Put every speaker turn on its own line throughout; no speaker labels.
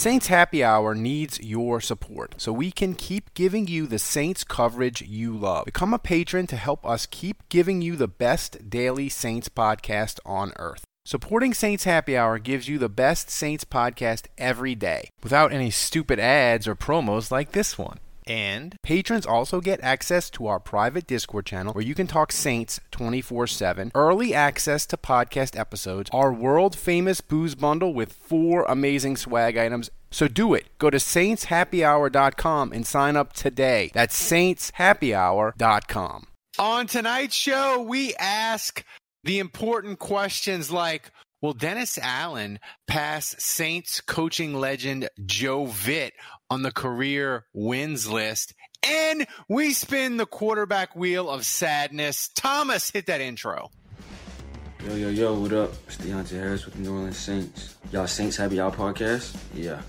Saints Happy Hour needs your support so we can keep giving you the Saints coverage you love. Become a patron to help us keep giving you the best daily Saints podcast on earth. Supporting Saints Happy Hour gives you the best Saints podcast every day without any stupid ads or promos like this one. And patrons also get access to our private Discord channel where you can talk Saints 24 7, early access to podcast episodes, our world famous booze bundle with four amazing swag items. So do it. Go to saintshappyhour.com and sign up today. That's saintshappyhour.com. On tonight's show, we ask the important questions like Will Dennis Allen pass Saints coaching legend Joe Vitt on the career wins list? And we spin the quarterback wheel of sadness. Thomas, hit that intro.
Yo, yo, yo, what up? It's Deonte Harris with the New Orleans Saints. Y'all Saints happy y'all podcast? Yeah.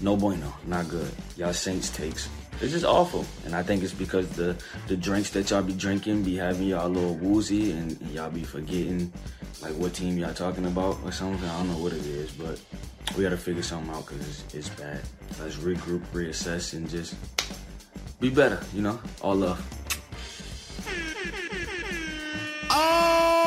No bueno, not good. Y'all Saints takes. It's just awful. And I think it's because the the drinks that y'all be drinking be having y'all a little woozy and, and y'all be forgetting like what team y'all talking about or something. I don't know what it is, but we gotta figure something out because it's, it's bad. Let's regroup, reassess, and just be better, you know? All love.
All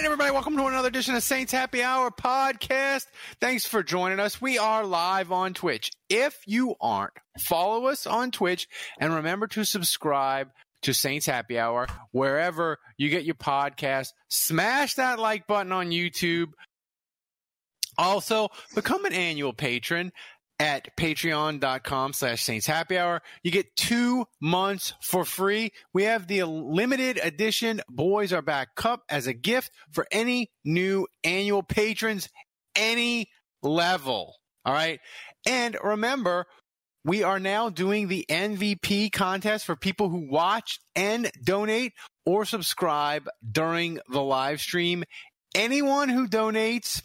right, everybody, welcome to another edition of Saints Happy Hour podcast. Thanks for joining us. We are live on Twitch. If you aren't, follow us on Twitch and remember to subscribe to Saints Happy Hour wherever you get your podcast. Smash that like button on YouTube. Also, become an annual patron at patreon.com slash saints happy hour. You get two months for free. We have the limited edition boys are back cup as a gift for any new annual patrons any level. All right. And remember we are now doing the mvp contest for people who watch and donate or subscribe during the live stream. Anyone who donates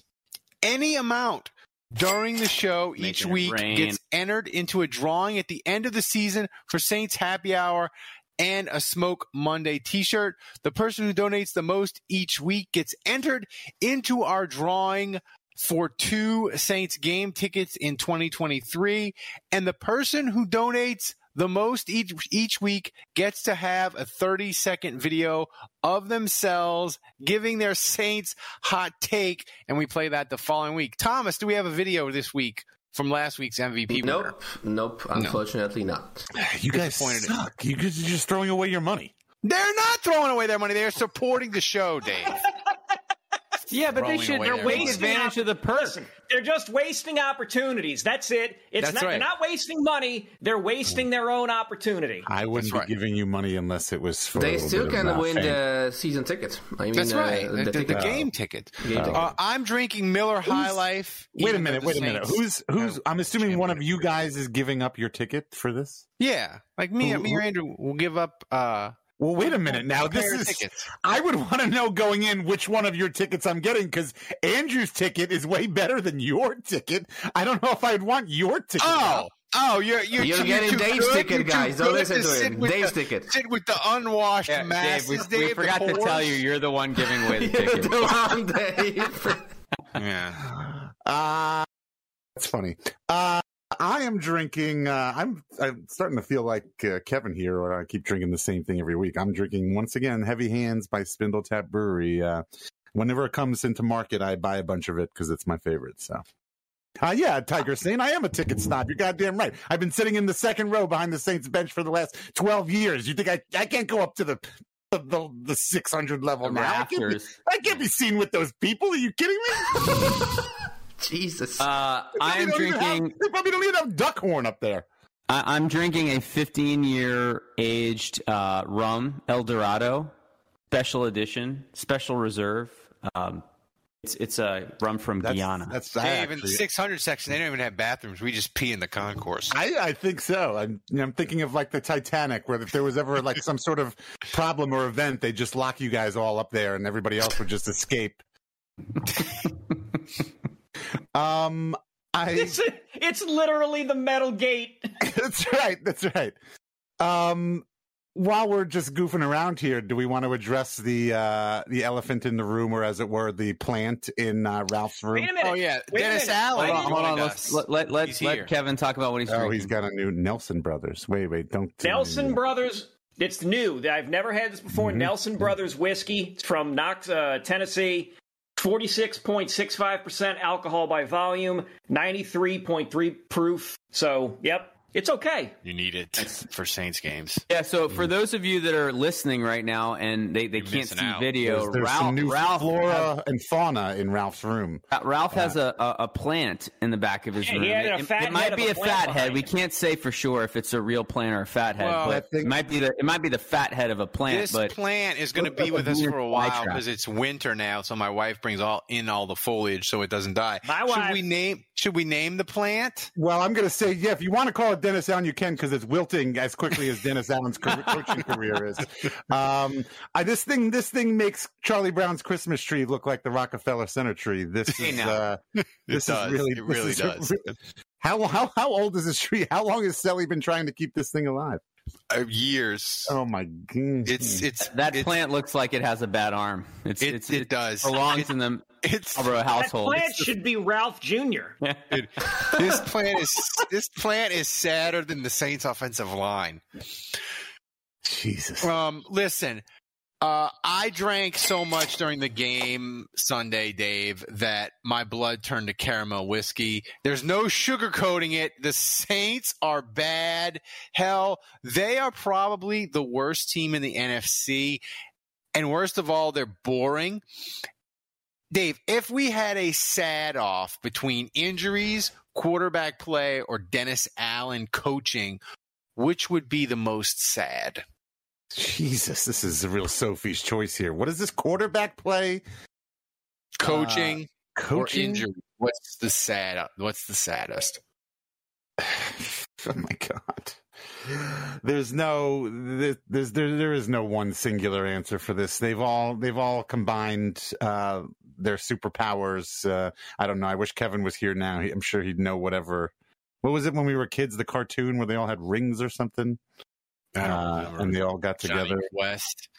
any amount during the show each
Making it
week
rain.
gets entered into a drawing at the end of the season for Saints Happy Hour and a Smoke Monday t-shirt. The person who donates the most each week gets entered into our drawing for two Saints game tickets in 2023 and the person who donates the most each each week gets to have a 30 second video of themselves giving their Saints hot take and we play that the following week. Thomas, do we have a video this week from last week's MVP winner?
Nope, nope. Unfortunately, not.
You guys
Disappointed in
suck. You guys are just throwing away your money.
They're not throwing away their money. They're supporting the show, Dave.
Yeah, but they should they're
their
taking
money.
advantage of the perk.
Listen, they're just wasting opportunities. That's it. It's
That's
not,
right.
They're not wasting money. They're wasting their own opportunity.
I wouldn't
That's
be
right.
giving you money unless it was for.
They
little
still
bit of
can
uh,
win
fame.
the season ticket. I mean,
That's
uh,
right. The, the, the
ticket.
game ticket.
Game ticket.
Uh, I'm drinking Miller High Life.
Wait a minute. Wait a minute. Who's who's? I'm assuming one of you guys is giving up your ticket for this.
Yeah, like me,
Who-
me or Andrew will give up. uh
Well, wait a minute. Now this is.
tickets.
I would want to know going in which one of your tickets I'm getting because Andrew's ticket is way better than your ticket. I don't know if I'd want your ticket.
Oh, oh, you're you're,
You're
too-
getting
too
Dave's
good,
ticket,
you're
guys. Don't
good
listen to
sit
him.
with
Dave's
the-
ticket.
Sit with the unwashed
Yeah,
masses.
Dave, we, we
Dave, the
forgot to tell you, you're the one giving away the
You're
ticket.
the one, Dave.
Yeah.
Uh, that's funny. Uh, I am drinking. Uh, I'm I'm starting to feel like uh, Kevin here, or I keep drinking the same thing every week. I'm drinking once again Heavy Hands by Spindletap Brewery. Uh, whenever it comes into market, I buy a bunch of it because it's my favorite. So. Uh, yeah, Tiger Saint. I am a ticket snob. You're goddamn right. I've been sitting in the second row behind the Saints bench for the last 12 years. You think I, I can't go up to the the, the, the 600 level
The
now? I can't, be. I can't be seen with those people. Are you kidding me?
Jesus.
Uh, I am
They have-
drinking.
they probably don't even have Duckhorn up there.
I, I'm drinking a 15 year aged uh, rum El Dorado, special edition, special reserve. Um, It's it's a rum from
That's,
Guyana.
That's I
Dave, in the
actually-
600 section, they don't even have bathrooms. We just pee in the concourse.
I, I think so. I'm, you know, I'm thinking of like the Titanic, where if there was ever like some sort of problem or event, they just lock you guys all up there, and everybody else would just escape. um, I
It's, it's literally the metal gate.
that's right. That's right. Um, while we're just goofing around here, do we want to address the uh the elephant in the room, or as it were, the plant in uh, Ralph's room?
Wait a minute.
Oh, yeah.
Wait a
Dennis. Allen.
hold on, hold on. Let's let let let,
He's
let
here.
Kevin talk about what he's
Oh,
drinking.
he's got a new Nelson Brothers. Wait, wait, don't.
Nelson Brothers. It's new. I've never had this before.
Mhm.
Nelson Brothers whiskey It's from Knox, uh, Tennessee. 46.65% alcohol by volume, 93.3 proof. So, yep, it's okay.
You need it for Saints games.
Yeah, so for those of you that are listening right now and they, they
You're
can't
missing
see
out.
video,
There's, there's
Ralph
some new
Ralph,
flora and fauna in Ralph's room.
uh, Ralph has a, a, a plant in the back of his
Yeah,
room.
he had
it,
a
it-
fat
it might be a
of a plant
fat head.
behind
We
it.
can't say for sure if it's a real plant or a fat head,
Well,
but
I think-
it might be the it might be the fat head of a plant.
This
but
plant is going to
Looks
be
a
with us
weird
for a
fly
while
trap.
because it's winter now. So my wife brings all in all the foliage so it doesn't die.
My
should
wife-
we name? Should we name the plant?
Well, I'm going to say, yeah, if you want to call it Dennis Allen, you can because it's wilting as quickly as Dennis Allen's co- coaching career is. Um, I, this thing, this thing makes Charlie Brown's Christmas tree look like the Rockefeller Center tree. This is, uh, this
does.
is really,
It really does.
How how how old is this tree? How long has Selly been trying to keep this thing alive?
Uh, years.
Oh my god!
It's it's
that
it's,
plant looks like it has a bad arm. It's
It,
it's,
it
it
does.
belongs
It-
in the
it's
Marlboro
That
household.
plant should be Ralph Jr.
this plant is this plant is sadder than the Saints' offensive line.
Jesus.
Um, listen, uh, I drank so much during the game Sunday, Dave, that my blood turned to caramel whiskey. There's no sugarcoating it. The Saints are bad. Hell, they are probably the worst team in the NFC. And worst of all, they're boring. Dave, if we had a sad off between injuries, quarterback play, or Dennis Allen coaching, which would be the most sad?
Jesus, this is a real Sophie's choice here. What is this quarterback play?
Coaching, or
Coaching?
injury. What's the sad? What's the saddest?
oh my god. There's no there- there's there there is no one singular answer for this. They've all they've all combined uh their superpowers. Uh I don't know. I wish Kevin was here now. I'm sure he'd know whatever. What was it when we were kids? The cartoon where they all had rings or something, uh, and they all got
Johnny
together
Quest.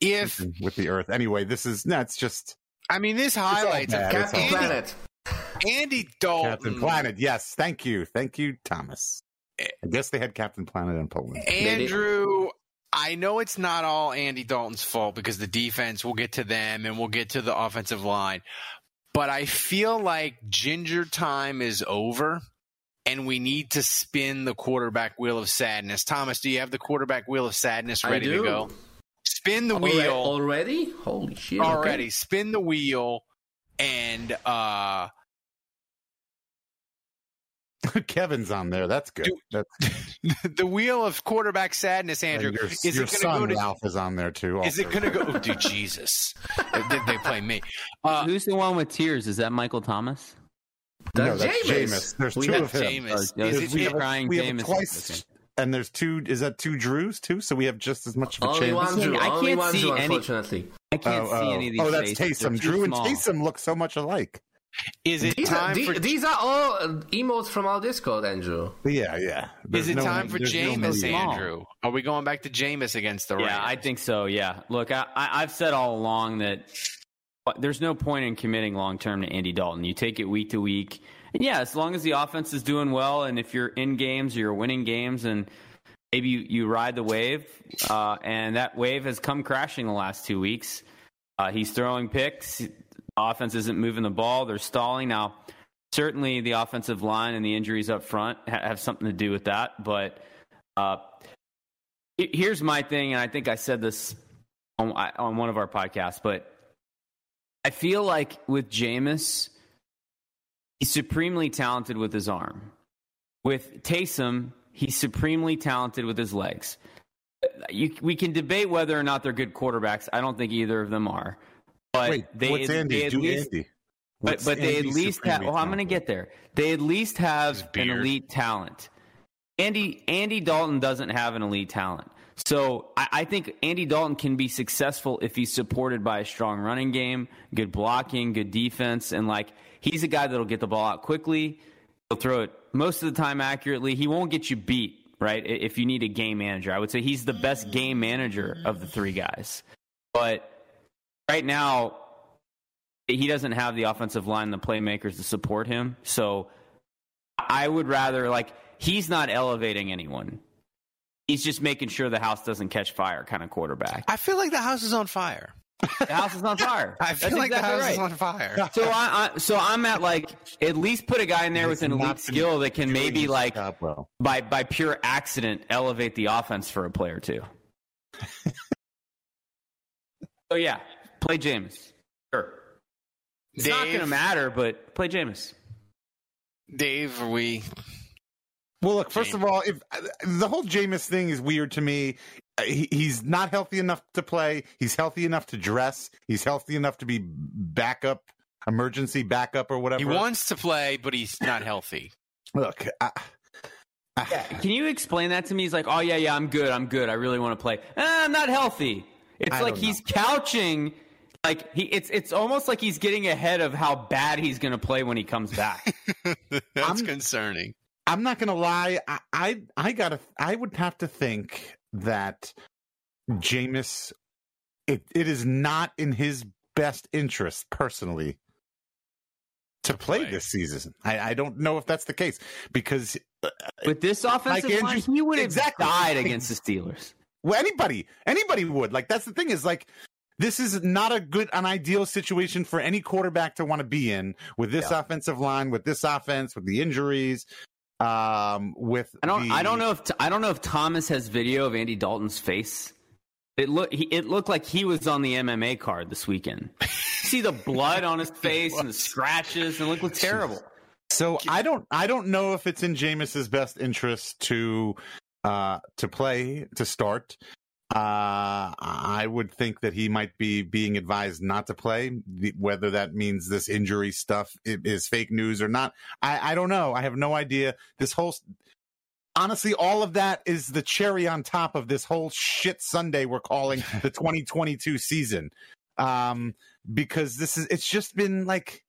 If
with the Earth. Anyway, this is no. Just
I mean, this highlights
bad.
of
It's
Captain
all-
Andy,
Planet.
Andy Dalton.
Captain Planet. Yes, thank you, thank you, Thomas. I guess they had Captain Planet in Poland.
Andrew, I know it's not all Andy Dalton's fault because the defense, we'll get to them and we'll get to the offensive line. But I feel like ginger time is over and we need to spin the quarterback wheel of sadness. Thomas, do you have the quarterback wheel of sadness ready to go? Spin the
Alre-
wheel
already? Holy shit! okay.
already. Spin the wheel and uh
Kevin's on there. That's good.
Do-
That's,
the wheel of quarterback sadness, Andrew.
and your
is
your
it going
son
go to
Ralph is on there too.
Is it going to go? Oh, dude, Jesus! they, they play me. Uh,
Who's the one with tears? Is that Michael Thomas?
No,
That's
that's
Jameis.
Jameis. There's
We
two
have
of him.
Jameis.
Or-
Is
is
it-
it
we have,
crying
we have
Jameis?
twice, and there's two. Is that two Drews too? So we have just as much of a
Only
chance.
one Drew.
I can't
one
see
Drew,
any-
unfortunately.
I can't
oh,
see
oh.
any of these
oh, that's
faces. They're
Taysom.
too
Drew and
small.
Taysom look so much alike.
is it
These
time
are,
for?
these are all uh, emotes from our Discord, Andrew.
Yeah, yeah.
is it
no-
time for
there's no
Jameis, Andrew? Are we going back to Jameis against the Raiders?
Yeah, I think so. Yeah. Look, I, I, I've said all along that but there's no point in committing long term to Andy Dalton. You take it week to week. And yeah, as long as the offense is doing well, and if you're in games, you're winning games, and maybe you, you ride the wave, uh, and that wave has come crashing the last two weeks. Uh, he's throwing picks. Offense isn't moving the ball. They're stalling. Now, certainly the offensive line and the injuries up front ha- have something to do with that. But uh, here's my thing, and I think I said this on, on one of our podcasts, but I feel like with Jameis, he's supremely talented with his arm. With Taysom, he's supremely talented with his legs. You, we can debate whether or not they're good quarterbacks. I don't think either of them are. But
Wait,
they,
what's Andy?
they at
Do
least,
Andy.
but
What's
but they at least have. Well, I'm going to get there. They at least have an elite talent. Andy Andy Dalton doesn't have an elite talent. So I, I think Andy Dalton can be successful if he's supported by a strong running game, good blocking, good defense, and like he's a guy that'll get the ball out quickly. He'll throw it most of the time accurately. He won't get you beat, right? If you need a game manager, I would say he's the best game manager of the three guys. But right now, he doesn't have the offensive line, the playmakers to support him. So I would rather like he's not elevating anyone. He's just making sure the house doesn't catch fire, kind of quarterback.
I feel like the house is on fire.
The house is on fire.
I feel
That's
like
exactly
the house is on fire.
So I, I so I'm at like at least put a guy in there with an elite skill that can maybe like
job well.
by by pure accident elevate the offense for a player too. so yeah, play Jameis. Sure. It's not going to matter, but play Jameis.
Dave, are we?
Well, look. First of all, if the whole Jameis thing is weird to me, Uh, he, he's not healthy enough to play. He's healthy enough to dress. He's healthy enough to be backup, emergency backup, or whatever.
He wants to play, but he's not healthy.
Look, I, I-
Can you explain that to me? He's like, "Oh yeah, yeah, I'm good. I'm good. I really want to play. Eh, I'm not healthy." It's
I
like
don't
he's couching like he it's it's almost like he's getting ahead of how bad he's going to play when he comes back.
That's
I'm-
concerning.
I'm not gonna lie. I, I, I gotta. I would have to think that Jameis. It, it is not in his best interest, personally, to play,
play.
this season. I, I don't know if that's the case because uh, uh,
With this offensive
Like
line,
Andrew-
he would have
exactly.
died against the Steelers.
Well, anybody, anybody would. Like that's the thing is like this is not a good, an ideal situation for any quarterback to want to be in with this offensive line, with this offense, with the injuries, um, with
I don't
the-
I don't know if I don't know if Thomas has video of Andy Dalton's face. It look he, it looked like he was on the MMA card this weekend. See the blood on his face and the scratches and it looked terrible.
So I don't, I don't know if it's in Jameis's best interest to, uh, to play to start. Uh, I would think that he might be being advised not to play. The- Whether that means this injury stuff is fake news or not, I, I don't know. I have no idea. This whole, honestly, all of that is the cherry on top of this whole shit Sunday we're calling the 2022 season. Um, because this is, it's just been like,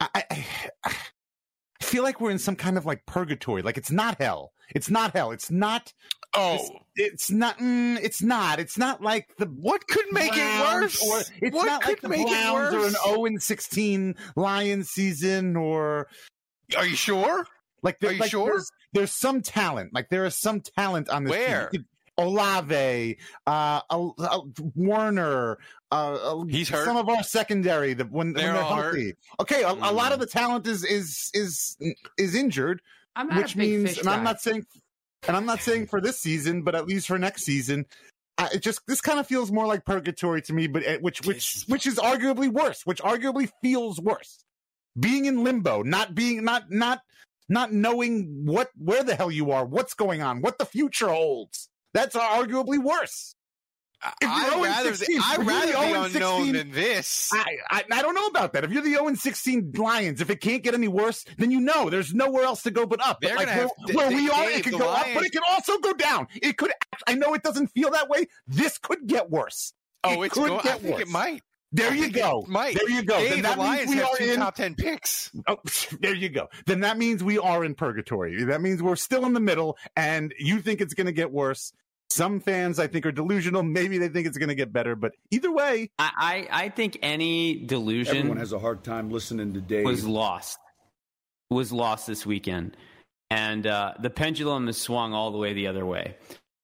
I, I, I feel like we're in some kind of like purgatory. Like it's not hell. It's not hell. It's not.
Oh,
It's, it's not. Mm, it's not. It's not like the
what could make it worse?
Or it's
what
not
could
like the
make it
Browns or an 0 and 16 Lions season or
Are you sure?
like.
Are you
like
sure?
There's, there's some talent. Like there is some talent on this. team.
Where?
Could- Olave, uh, uh, uh, Warner, uh, uh,
He's hurt.
Some of our secondary, the, when,
They're
when they're
all hurt.
Okay, a, a lot of
Mm.
the talent is is is is injured,
I'm not
which
a big
means,
fish
and I'm not saying, and I'm not saying for this season, but at least for next season, I, it just this kind of feels more like purgatory to me. But uh, which which which is arguably worse, which arguably feels worse. Being in limbo, not being not not not knowing what where the hell you are, what's going on, what the future holds. That's arguably worse. If you're
I'd
0
rather,
16,
I'd rather
the
be
0 and
unknown
16
than this.
I, I I don't know about that. If you're the 0 and 16 Lions, if it can't get any worse, then you know there's nowhere else to go but up.
They're
But like where,
have-
where we are, it can
the
go up, but it can also go down. It could. I know it doesn't feel that way. This could get worse.
oh,
it
it's
could
go- I
get
think
worse.
it might.
There you go.
Mike.
There you go.
Dave,
then
the
that means we
have
are
two
in.
top ten picks.
Oh, there you go. Then that means we are in purgatory. That means we're still in the middle, and you think it's going to get worse. Some fans, I think, are delusional. Maybe they think it's going to get better, but either way,
I, I, I think any delusion
Everyone has a hard time listening to Dave.
was lost. Was lost this weekend, and uh, the pendulum has swung all the way the other way.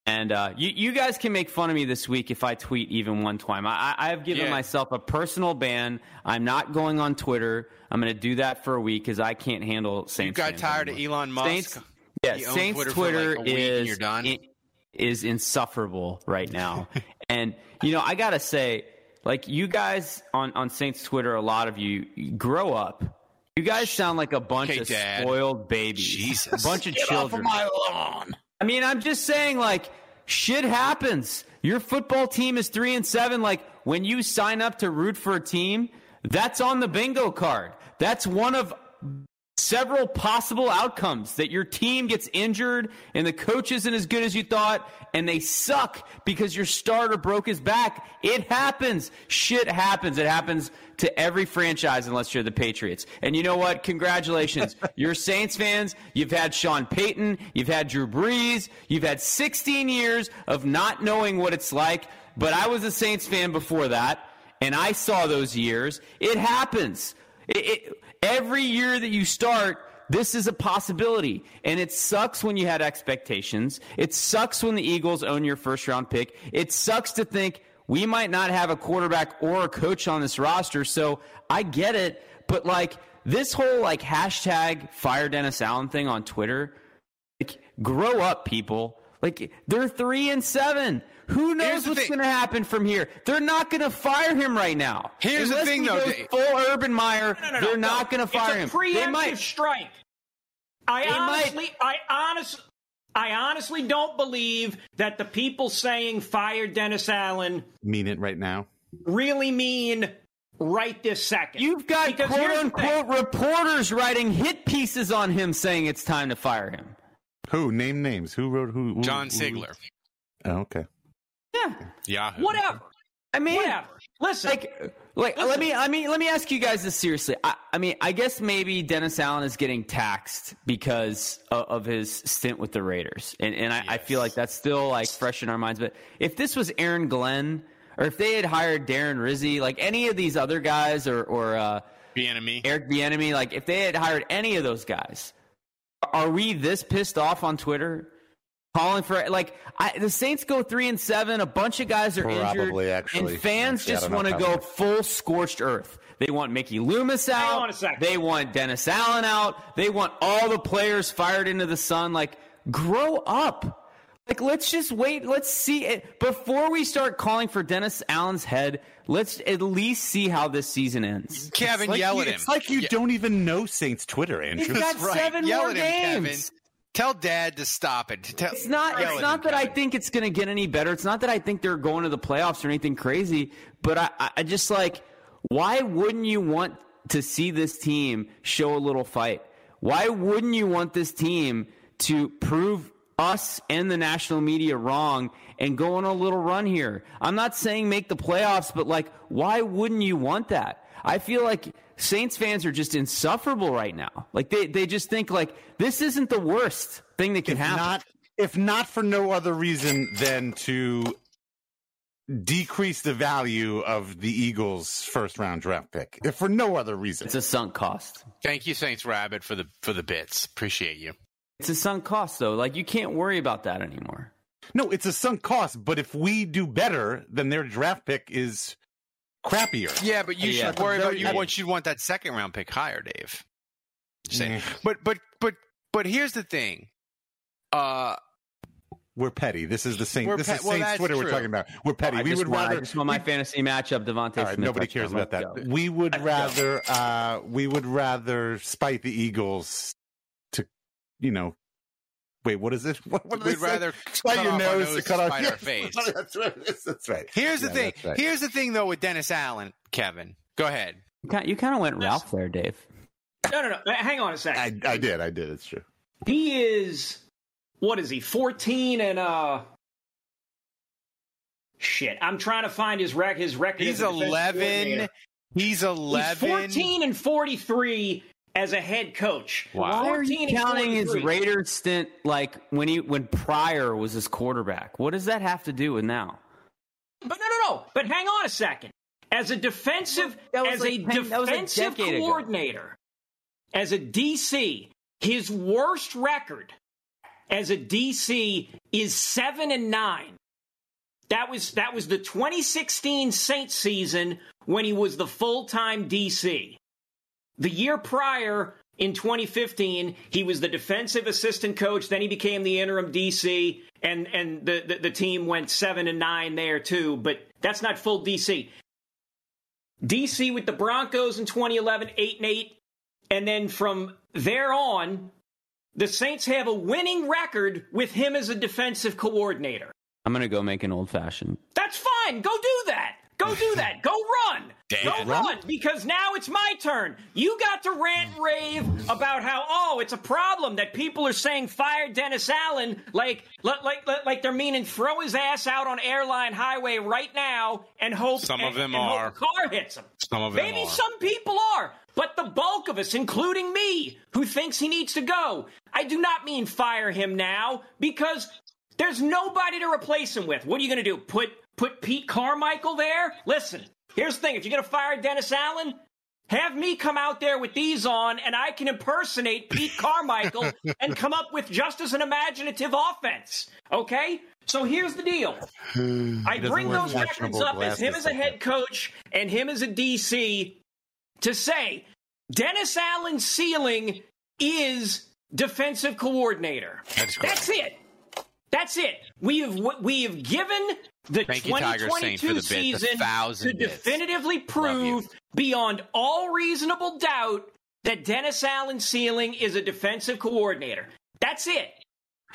And uh, you, you guys can make fun of me this week if I tweet even one time. I, I have given
Yeah.
myself a personal ban. I'm not going on Twitter. I'm going to do that for a week because I can't handle Saints.
You got tired of. Elon Musk.
Saints, yeah, Saints
Twitter
Twitter,
like, a week and
is
you're done?
i- is insufferable right now. and you know, I gotta say, like you guys on on Saints Twitter, a lot of you, you grow up. You guys sound like a bunch
Okay,
of
Dad.
spoiled babies,
Jesus.
a bunch of
get off
children.
of my lawn.
I mean, I'm just saying, like, shit happens. Your football team is three and seven. Like, when you sign up to root for a team, that's on the bingo card. That's one of several possible outcomes that your team gets injured and the coach isn't as good as you thought and they suck because your starter broke his back. It happens. Shit happens. It happens to every franchise unless you're the Patriots. And you know what? Congratulations. you're Saints fans. You've had Sean Payton. You've had Drew Brees. You've had 16 years of not knowing what it's like. But I was a Saints fan before that and I saw those years. It happens. It, it, every year that you start, this is a possibility. And it sucks when you had expectations. It sucks when the Eagles own your first round pick. It sucks to think we might not have a quarterback or a coach on this roster. So I get it. But like this whole like hashtag fire Dennis Allen thing on Twitter, like grow up, people. Like they're three and seven. Who knows what's going to happen from here? They're not going to fire him right now.
Here's
Unless
the thing,
he
though.
goes
Dave.
Full Urban Meyer.
No, no, no,
they're
no.
not going to fire him.
It's a preemptive
They might.
strike. I
They might-
honestly, I honestly, I honestly don't believe that the people saying fire Dennis Allen
Mean it right now.
really mean right this second.
You've got
Because
quote
here's the thing.
unquote reporters writing hit pieces on him saying it's time to fire him.
Who? Name names. Who wrote who? who
John
who-
Sigler.
Oh, okay.
Yeah.
Yahoo.
Whatever.
I mean,
Whatever. Listen,
like, like let me, I mean, let me ask you guys this seriously. I, I mean, I guess maybe Dennis Allen is getting taxed because of, of his stint with the Raiders, and and I, I feel like that's still like fresh in our minds. But if this was Aaron Glenn, or if they had hired Darren Rizzi, like any of these other guys, or or uh,
The enemy.
Eric Bieniemy, like if they had hired any of those guys, are we this pissed off on Twitter? Calling for like I, the Saints go three and seven. A bunch of guys are
Probably,
injured,
actually.
and fans
Actually,
just want to go
many.
full scorched earth. They want Mickey Loomis out.
on a second.
They want Dennis Allen out. They want all the players fired into the sun. Like, grow up. Like, let's just wait. Let's see it before we start calling for Dennis Allen's head. Let's at least see how this season ends.
Kevin,
Like
yell
you,
at him.
It's like you
Yeah.
don't even know Saints Twitter,
He's
Andrew.
got
right.
seven
Yell
more
at him,
games.
Kevin. Tell Dad to stop it. Tell,
It's not. It's not that I think it's going to get any better. It's not that I think they're going to the playoffs or anything crazy. But I- I just like, why wouldn't you want to see this team show a little fight? Why wouldn't you want this team to prove us and the national media wrong and go on a little run here? I'm not saying make the playoffs, but like, why wouldn't you want that? I feel like Saints fans are just insufferable right now. Like they, they just think like this isn't the worst thing that can
if
happen.
not, if not for no other reason than to decrease the value of the Eagles' first round draft pick, if for no other reason.
It's a sunk cost.
Thank you, Saints Rabbit, for the for the bits. Appreciate you.
It's a sunk cost, though. Like you can't worry about that anymore.
No, it's a sunk cost. But if we do better, then their draft pick is crappier.
Yeah, but you
Yeah.
should worry about you want you want that second round pick higher, Dave. Just saying.
Yeah.
But but but but here's the thing. Uh
We're petty. This is the Saints. This
pe-
is
well,
Saints
that's
Twitter
true.
we're talking about. We're petty.
I
we
just
would
want,
rather.
I just want my fantasy matchup, DeVonta
all right,
Smith.
nobody cares about that.
go.
We would rather. Uh, we would rather spite the Eagles to, you know. Wait, what is it? What, what
we'd rather cut
your
off our
nose
nose
to
to
cut off
spite
your
our face.
That's right. That's right.
here's the
Yeah,
thing.
right.
Here's the thing though with Dennis Allen, Kevin. Go ahead.
You kind- You kind of went Ralph there, Dave.
no, no, no. Hang on a second.
I, I did. I did. It's true.
He is what is he? Fourteen and uh. Shit, I'm trying to find his rec his record.
He's
as a defensive
eleven. He's
He's
eleven.
14 and 43 as a head coach.
Why are you counting his
43.
Raiders stint like when he when Pryor was his quarterback? What does that have to do with now?
But no, no, no. But hang on a second. As a defensive,
That was
as
like
a
10 that was a
defensive
ago.
coordinator, as a DC, his worst record as a DC is seven and nine. That was that was the 2016 Saints season when he was the full time DC. The year prior, in 2015, he was the defensive assistant coach. Then he became the interim DC, and and the, the, the team went seven and nine there too. But that's not full DC. DC with the Broncos in 2011, eight and eight, and then from there on, the Saints have a winning record with him as a defensive coordinator.
I'm gonna go make an old fashioned.
That's fine. Go do that. Go do that. Go run. Go run because now it's my turn. You got to rant rave about how oh it's a problem that people are saying fire Dennis Allen like like like, like they're meaning throw his ass out on airline highway right now and hope
Some
and,
of them are.
car hits him.
Some of them
Maybe
are.
some people are, but the bulk of us, including me, who thinks he needs to go, I do not mean fire him now because there's nobody to replace him with. What are you going to do? Put put Pete Carmichael there? Listen, here's the thing: if you're going to fire Dennis Allen, have me come out there with these on, and I can impersonate Pete Carmichael and come up with just as an imaginative offense. Okay? So here's the deal. I bring those records up as him as a head coach and him as a DC to say Dennis Allen's ceiling is defensive coordinator.
That's.
That's it. That's it. We have we have given the
Thank you, Tiger Saint, for
2022
the bit, the
season
thousand
to
bits.
definitively prove beyond all reasonable doubt that Dennis Allen's ceiling is a defensive coordinator. That's it.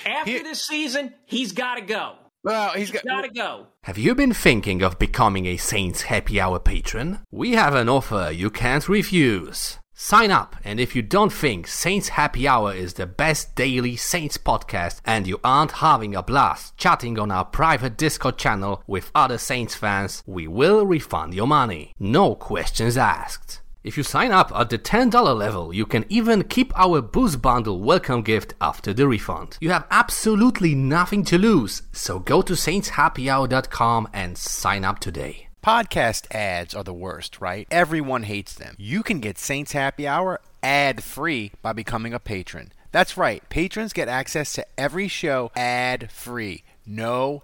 After
Here-
this season, he's got to go.
Well, he's got.
Got to go.
Have you been thinking of becoming a Saints Happy Hour patron? We have an offer you can't refuse. Sign up, and if you don't think Saints Happy Hour is the best daily Saints podcast and you aren't having a blast chatting on our private Discord channel with other Saints fans, we will refund your money. No questions asked. If you sign up at the $10 level, you can even keep our Boost Bundle welcome gift after the refund. You have absolutely nothing to lose, so go to saintshappyhour.com and sign up today.
Podcast ads are the worst, right? Everyone hates them. You can get Saints Happy Hour ad free by becoming a patron. That's right, patrons get access to every show ad free. No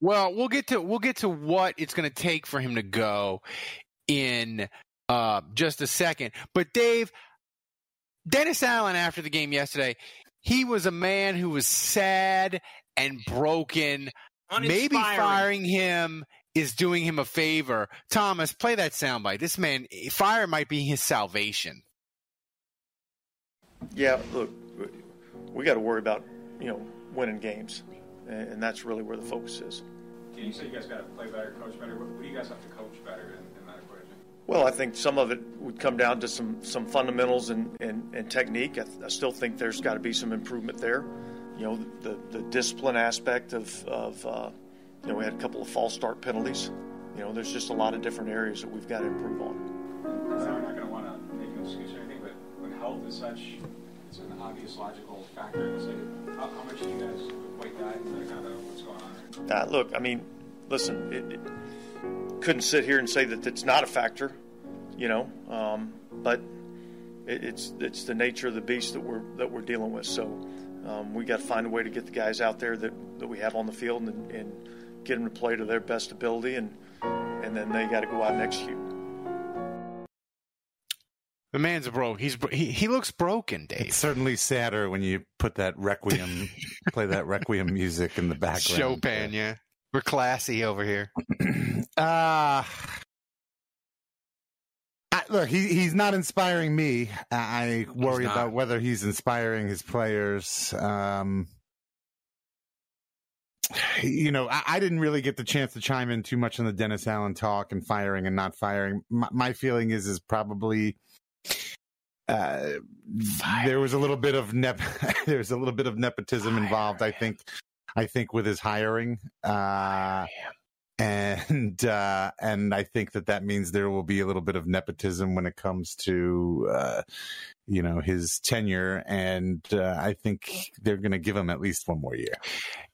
Well, we'll get to we'll get to what it's going to take for him to go in uh, just a second. But Dave, Dennis Allen after the game yesterday, he was a man who was sad and broken. Maybe firing him is doing him a favor. Thomas, play that soundbite. This man, fire might be his salvation.
Yeah, look, we got to worry about you know winning games, and that's really where the focus is.
You say you guys got to play better, coach better? What, what do you guys have to coach better in, in that equation?
Well, I think some of it would come down to some some fundamentals and and, and technique. I, th- I still think there's got to be some improvement there. You know, the the discipline aspect of of uh, you know we had a couple of false start penalties. You know, there's just a lot of different areas that we've got to improve on.
I'm not going to want to make an excuse or anything, but when health is such, it's an obvious logical factor. It's like, how, how much do you guys
Uh, look, I mean, listen, it, it, couldn't sit here and say that it's not a factor, you know, um, but it, it's it's the nature of the beast that we're that we're dealing with. So um, we got to find a way to get the guys out there that, that we have on the field and, and get them to play to their best ability, and and then they got to go out and execute.
The man's broke. He's he, he looks broken, Dave.
It's certainly sadder when you put that requiem, play that requiem music in the background.
Chopin, yeah. We're classy over here.
Uh, I, look, he, he's not inspiring me. I I worry about whether he's inspiring his players. Um, you know, I, I didn't really get the chance to chime in too much on the Dennis Allen talk and firing and not firing. My, my feeling is is probably uh, there was a little bit of nep- there was a little bit of nepotism involved. I think. I think with his hiring. Uh, and uh, and I think that that means there will be a little bit of nepotism when it comes to uh, you know his tenure, and uh, I think they're going to give him at least one more year.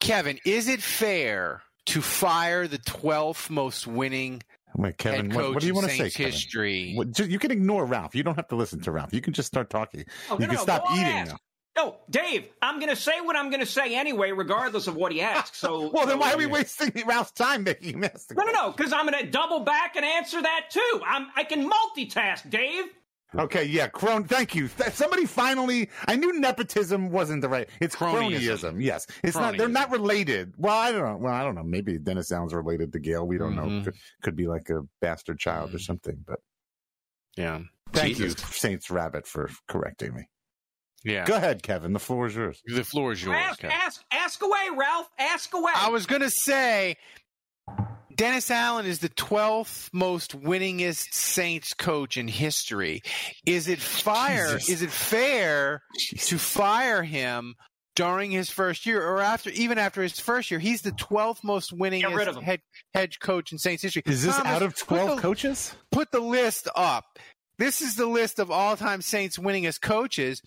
Kevin, is it fair to fire the 12th most winning
Wait, Kevin, what, what do you want to say, Kevin?
history?
What, ju- you can ignore Ralph. You don't have to listen to Ralph. You can just start talking.
Oh,
you
no,
can
no,
stop eating
No. Dave, I'm going to say what I'm going to say anyway, regardless of what he asks. So,
well, then
so-
why are we wasting Ralph's time making him ask the
No, no, no, because I'm going to double back and answer that too. I'm, I can multitask, Dave.
Okay, yeah, crone. Thank you. Th- Somebody finally. I knew nepotism wasn't the right. It's cronyism.
Cronyism.
Yes, it's not. They're not related. Well, I don't know. Well, I don't know. Maybe Dennis Allen's related to Gayle. We don't know. Mm-hmm. Could, could be like a bastard child or mm. something. But
Yeah.
thank
Jesus.
you, Saints Rabbit, for correcting me.
Yeah.
Go ahead, Kevin. The floor is yours.
The floor is yours.
Ask,
Kevin.
ask, ask away, Ralph. Ask away.
I was going to say Dennis Allen is the 12th most winningest Saints coach in history. Is it fire?
Jesus.
Is it fair to fire him during his first year or after even after his first year? He's the 12th most
rid of
winningest
him.
head head coach in Saints history.
Is this
Thomas,
out of
put
twelve
the-
coaches?
Put the list up. This is the list of all-time Saints winningest coaches.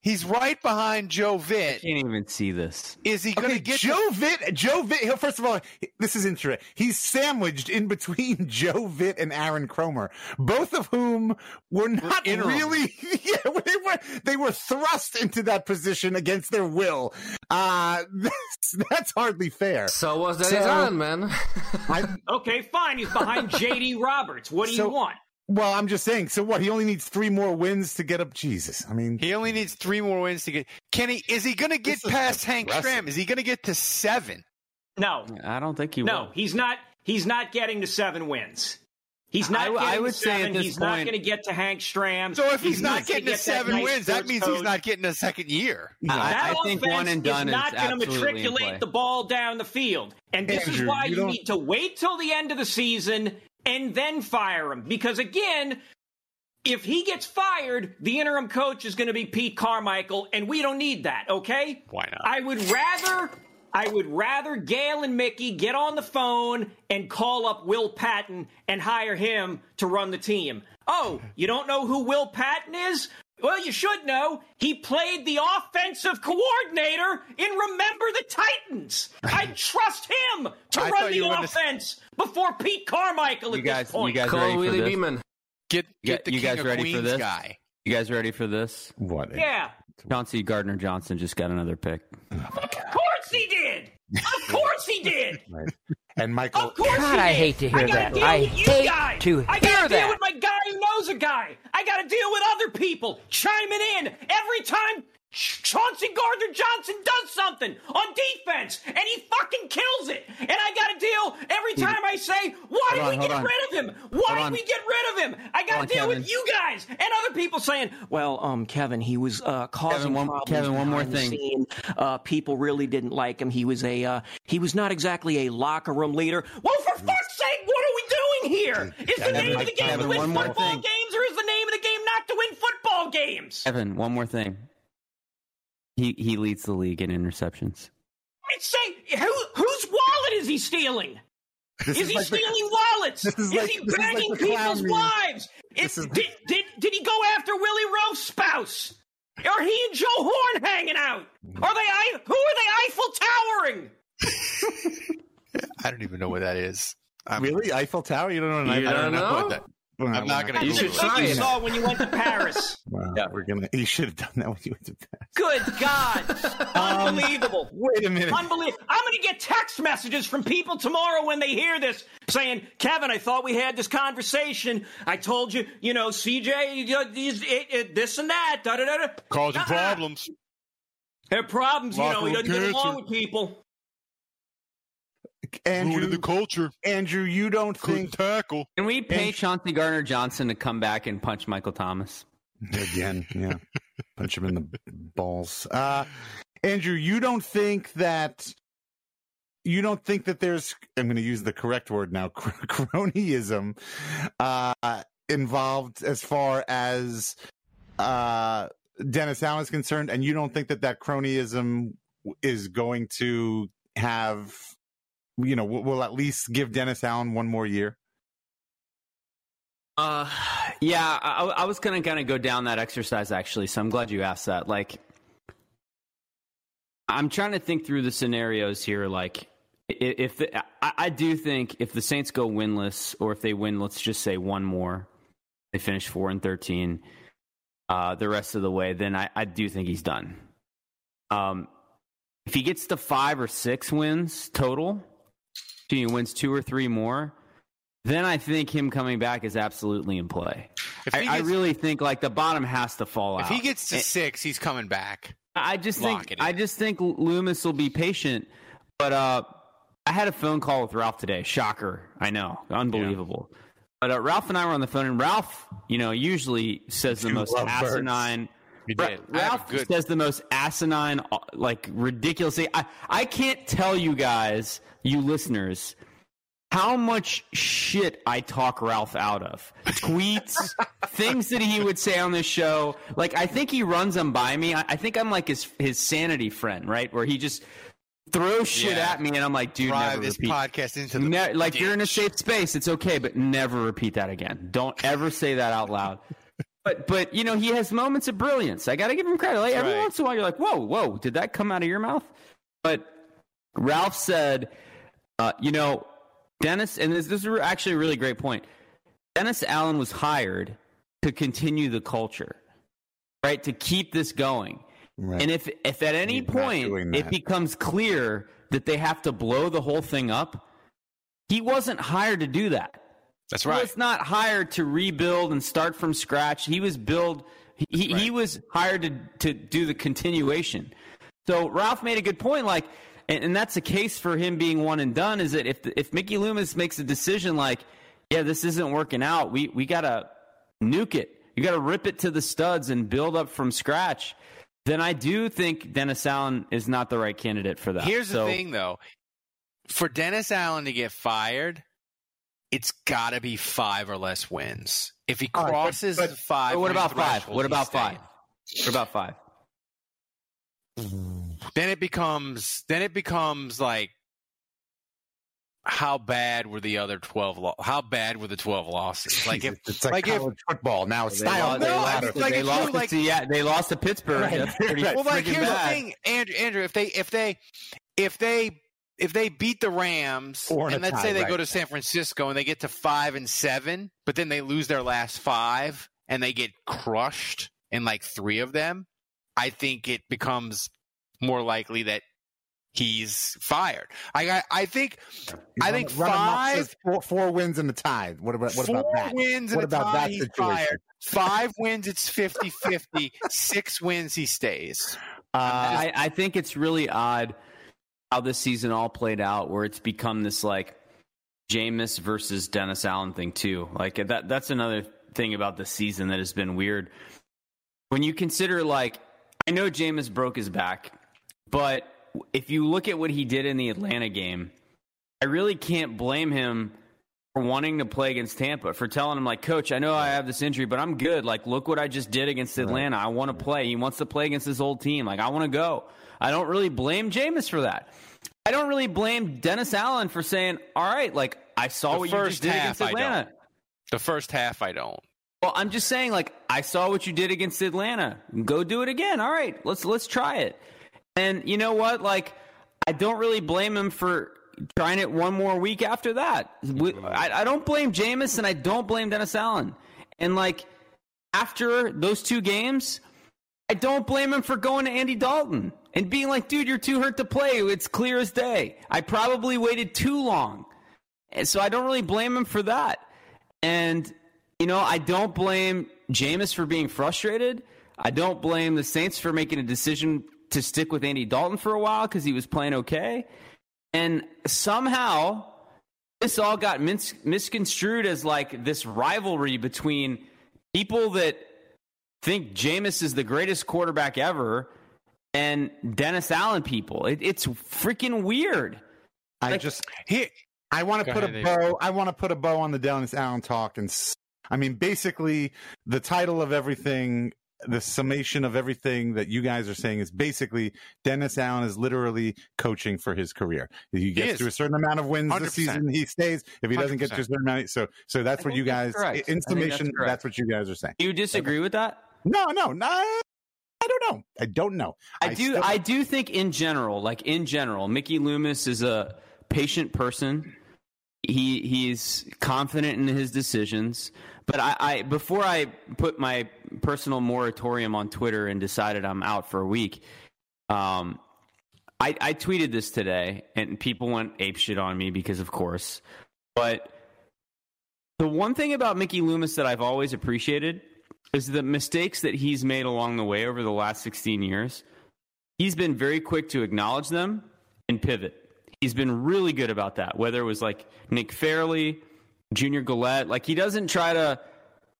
He's right behind Joe
I
Vitt.
can't even see this.
Is he going to
Okay,
get
Joe Vitt. Joe Vitt. First of all, this is interesting. He's sandwiched in between Joe Vitt and Aaron Kromer, both of whom were not
interim.
really. Yeah, they were. They were thrust into that position against their will. Uh that's, that's hardly fair.
So was that
So-
Allen, man.
okay, fine. He's behind J.D. Roberts. What do
So-
you want?
Well, I'm just saying. So what? He only needs three more wins to get up. Jesus. I mean,
He only needs three more wins to get. Can he? Is he going to get past Hank
impressive.
Stram? Is he going to get to seven?
No,
I don't think he
no,
will.
he's not. He's not getting to seven wins. He's not.
I-
getting
I
to
would say at
seven.
this
he's not going to get to Hank Stram.
So if he's, not
not
getting to
get that
seven
nice
wins, that
sports
means he's not getting a second year.
I,
That
I think
offense
one and done
is not going to
absolutely in play.
matriculate the ball down the field. And this is why
you
you, need to wait till the end of the season and then fire him. Because again, if he gets fired, the interim coach is going to be Pete Carmichael, and we don't need that, okay?
Why not?
I would rather I would rather Gayle and Mickey get on the phone and call up Will Patton and hire him to run the team. Oh, you don't know who Will Patton is? Well, you should know. He played the offensive coordinator in Remember the Titans. I trust him to
I
run the
were gonna-
offense before Pete Carmichael
You
at
guys,
this point.
you guys
Call
ready for this?
Beeman.
Get
You
get the
you
King
guys
of
ready
Queens
for this?
guy.
You guys ready for this?
what?
yeah,
Chauncey Gardner Johnson just got another pick.
of course he did. Of course he did.
Right. And Michael.
Of course
God,
he
I hate to hear
I
that.
Deal
I
with you
hate
guys.
to
I gotta
hear
deal
that.
with my guy who knows a guy. I gotta deal with other people chiming in every time Ch- Chauncey Gardner Johnson does something on defense, and he fucking kills it. And I gotta deal every time I say, "Why did
on,
we get
on.
rid of him? Why
Hold
did
on.
we get rid of him?" I gotta deal
Kevin.
with you guys and other people saying, "Well, um, Kevin, he was uh, causing
Kevin, one-
problems
Kevin, one more thing.
Uh, people really didn't like him. He was a uh, he was not exactly a locker room leader. Well, for fuck's sake, what are we doing here? Is the
Kevin,
name of the game
Kevin,
to win football games, or is the name of the game not to win football games?
Kevin, one more thing. He he leads the league in interceptions.
I'd say, who, whose wallet is he stealing?
This
is he
like the-
stealing wallets?
this is
is
like-
he
this is like the
people's
meme.
wives?
This
Is,
is-
did, did, did he go after Willie Roaf's spouse? Are he and Joe Horn hanging out? Are they? I- Who are they Eiffel towering?
I don't even know what that is. I'm,
Really, Eiffel Tower? You don't know?
You
I
don't
don't know
know?
what that. I'm not gonna
That's
You
the
should
thing
try
you
it.
saw when you went to Paris.
Wow, we're gonna. You should have done that when you went to Paris.
Good God. Um, Unbelievable.
Wait a minute.
Unbelievable. I'm going to get text messages from people tomorrow when they hear this saying, Kevin, I thought we had this conversation. I told you, you know, CJ, these- it, it, this and that. Da, da, da, da.
Causing
Uh-uh.
problems.
There are problems, you know, he doesn't
room
get along with people.
Andrew, the
culture.
Andrew, you don't
Couldn't
think
tackle.
Can we pay
And-
Chauncey Gardner Johnson to come back and punch Michael Thomas?
again? Yeah, punch him in the balls. Uh, Andrew, you don't think that you don't think that there's I'm going to use the correct word now cr- cronyism uh, involved as far as uh, Dennis Allen is concerned, and you don't think that that cronyism is going to have you know will will at least give Dennis Allen one more year.
Uh, yeah, I, I was gonna kind of go down that exercise actually, so I'm glad you asked that. Like, I'm trying to think through the scenarios here. Like, if the, I, I do think if the Saints go winless, or if they win, let's just say one more, they finish four and thirteen, uh, the rest of the way, then I, I do think he's done. Um, if he gets to five or six wins total, he wins two or three more, then I think him coming back is absolutely in play.
If
I,
he
I really think like the bottom has to fall
If
out.
he gets to
And-
six, he's coming back.
I just
Lock
think. I just think Loomis will be patient. But uh, I had a phone call with Ralph today. Shocker, I know, unbelievable. But uh, Ralph and I were on the phone, and Ralph, you know, usually says the
You
most
love birds.
You did. I have a
Ralph
good-
says the most asinine, uh, like ridiculous. I I can't tell you guys, you listeners, how much shit I talk Ralph out of. Tweets, things that he would say on this show. Like I think he runs them by me. I, I think I'm like his his sanity friend, right? Where he just throws shit
Yeah.
at me, and I'm like, dude,
Drive
never
this
repeat.
podcast into the
Ne- like you're in a safe space, it's okay, but never repeat that again. Don't ever say that out loud. But but you know he has moments of brilliance. I got to give him credit. Like, every
Right.
once in a while, you're like, whoa, whoa, did that come out of your mouth? But Ralph said, uh, you know, Dennis, and this, this is actually a really great point. Dennis Allen was hired to continue the culture, right? To keep this going.
Right.
And if if at any
He's
point it becomes clear that they have to blow the whole thing up, he wasn't hired to do that.
That's right.
He was not hired to rebuild and start from scratch. He was build. He, he was hired to to do the continuation. So Ralph made a good point. Like, and, and that's the case for him being one and done. Is that if if Mickey Loomis makes a decision like, yeah, this isn't working out, we we gotta nuke it. You gotta rip it to the studs and build up from scratch. Then I do think Dennis Allen is not the right candidate for that.
Here's the thing, though. For Dennis Allen to get fired, it's got to be five or less wins. If he
All right, but-
crosses
but-
five,
But what about five? What
he's
about
staying.
five? What about five?
Then it becomes. Then it becomes like. How bad were the other twelve? Lo- how bad were the twelve losses? Like if
it's like,
like if-
football now. It's
They
style.
lost, they
No,
lost,
it's like
they
if
lost
you,
to
like-
Seattle- they lost to Pittsburgh.
Right.
That's pretty
Right.
well, like
freaking
here's
bad.
the thing, Andrew. Andrew, if they if they if they if they beat the Rams
Four and
and let's
tie,
say they
right.
go to San Francisco and they get to five and seven, but then they lose their last five and they get crushed in like three of them, I think it becomes more likely that he's fired. I I, I think I think
Run 'em up
five
says four, four wins and a tie. What about what
four
about that?
wins
What
and
about
tie,
that situation?
fired. Five wins, it's 50-50. Six wins, he stays.
Uh,
I, I think it's really odd how this season all played out, where it's become this like Jameis versus Dennis Allen thing too. Like that. That's another thing about the season that has been weird. When you consider like, I know Jameis broke his back, but if you look at what he did in the Atlanta game, I really can't blame him for wanting to play against Tampa, for telling him like, Coach, I know I have this injury, but I'm good. Like, look what I just did against Atlanta. I want to play. He wants to play against his old team. Like, I want to go. I don't really blame Jameis for that. I don't really blame Dennis Allen for saying, "All right, like I saw
The
what you just did
half,
against Atlanta."
The first half, I don't.
Well, I'm just saying, like, I saw what you did against Atlanta. Go do it again. All right, let's let's try it. And you know what? Like, I don't really blame him for trying it one more week after that. I, I don't blame Jameis and I don't blame Dennis Allen. And like, after those two games, I don't blame him for going to Andy Dalton and being like, dude, you're too hurt to play. It's clear as day. I probably waited too long. And so I don't really blame him for that. And, you know, I don't blame Jameis for being frustrated. I don't blame the Saints for making a decision to stick with Andy Dalton for a while because he was playing okay. And somehow this all got mis- misconstrued as like this rivalry between people that think Jameis is the greatest quarterback ever and Dennis Allen people. It, it's freaking weird.
I
Like-
just
Here,
I want to put
ahead,
a
David.
bow. I want to put a bow on the Dennis Allen talk, and I mean, basically, the title of everything, the summation of everything that you guys are saying is basically Dennis Allen is literally coaching for his career. He gets
is.
to a certain amount of wins
100%.
this season, he stays. If he doesn't get to a
100%.
certain amount, so so that's
I
what you
think that's
guys.
correct.
In
think that's
that's what you guys are saying.
Do you disagree with that?
No, no, no. I don't know. I don't know.
I, do.
still-
I do think in general, like in general, Mickey Loomis is a patient person. He he's confident in his decisions. But I, I before I put my personal moratorium on Twitter and decided I'm out for a week, Um, I, I tweeted this today, and people went ape shit on me because, of course. But the one thing about Mickey Loomis that I've always appreciated is the mistakes that he's made along the way over the last 16 years. He's been very quick to acknowledge them and pivot. He's been really good about that, whether it was like Nick Fairley, Junior Galette. Like, he doesn't try to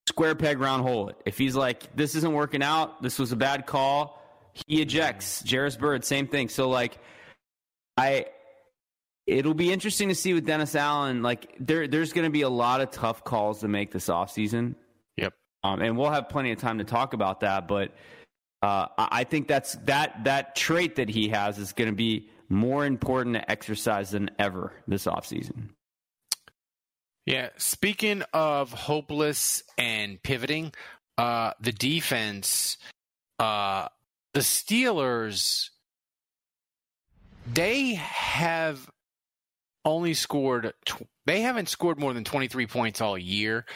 square peg round hole it. If he's like, this isn't working out, this was a bad call, he ejects. Jairus Byrd, same thing. So, like, I. It'll be interesting to see with Dennis Allen. Like, there, there's going to be a lot of tough calls to make this offseason. Um, and we'll have plenty of time to talk about that. But uh, I think that's that that trait that he has is going to be more important to exercise than ever this offseason.
Yeah. Speaking of hopeless and pivoting, uh, the defense, uh, the Steelers, they have only scored, tw- they haven't scored more than 23 points all year.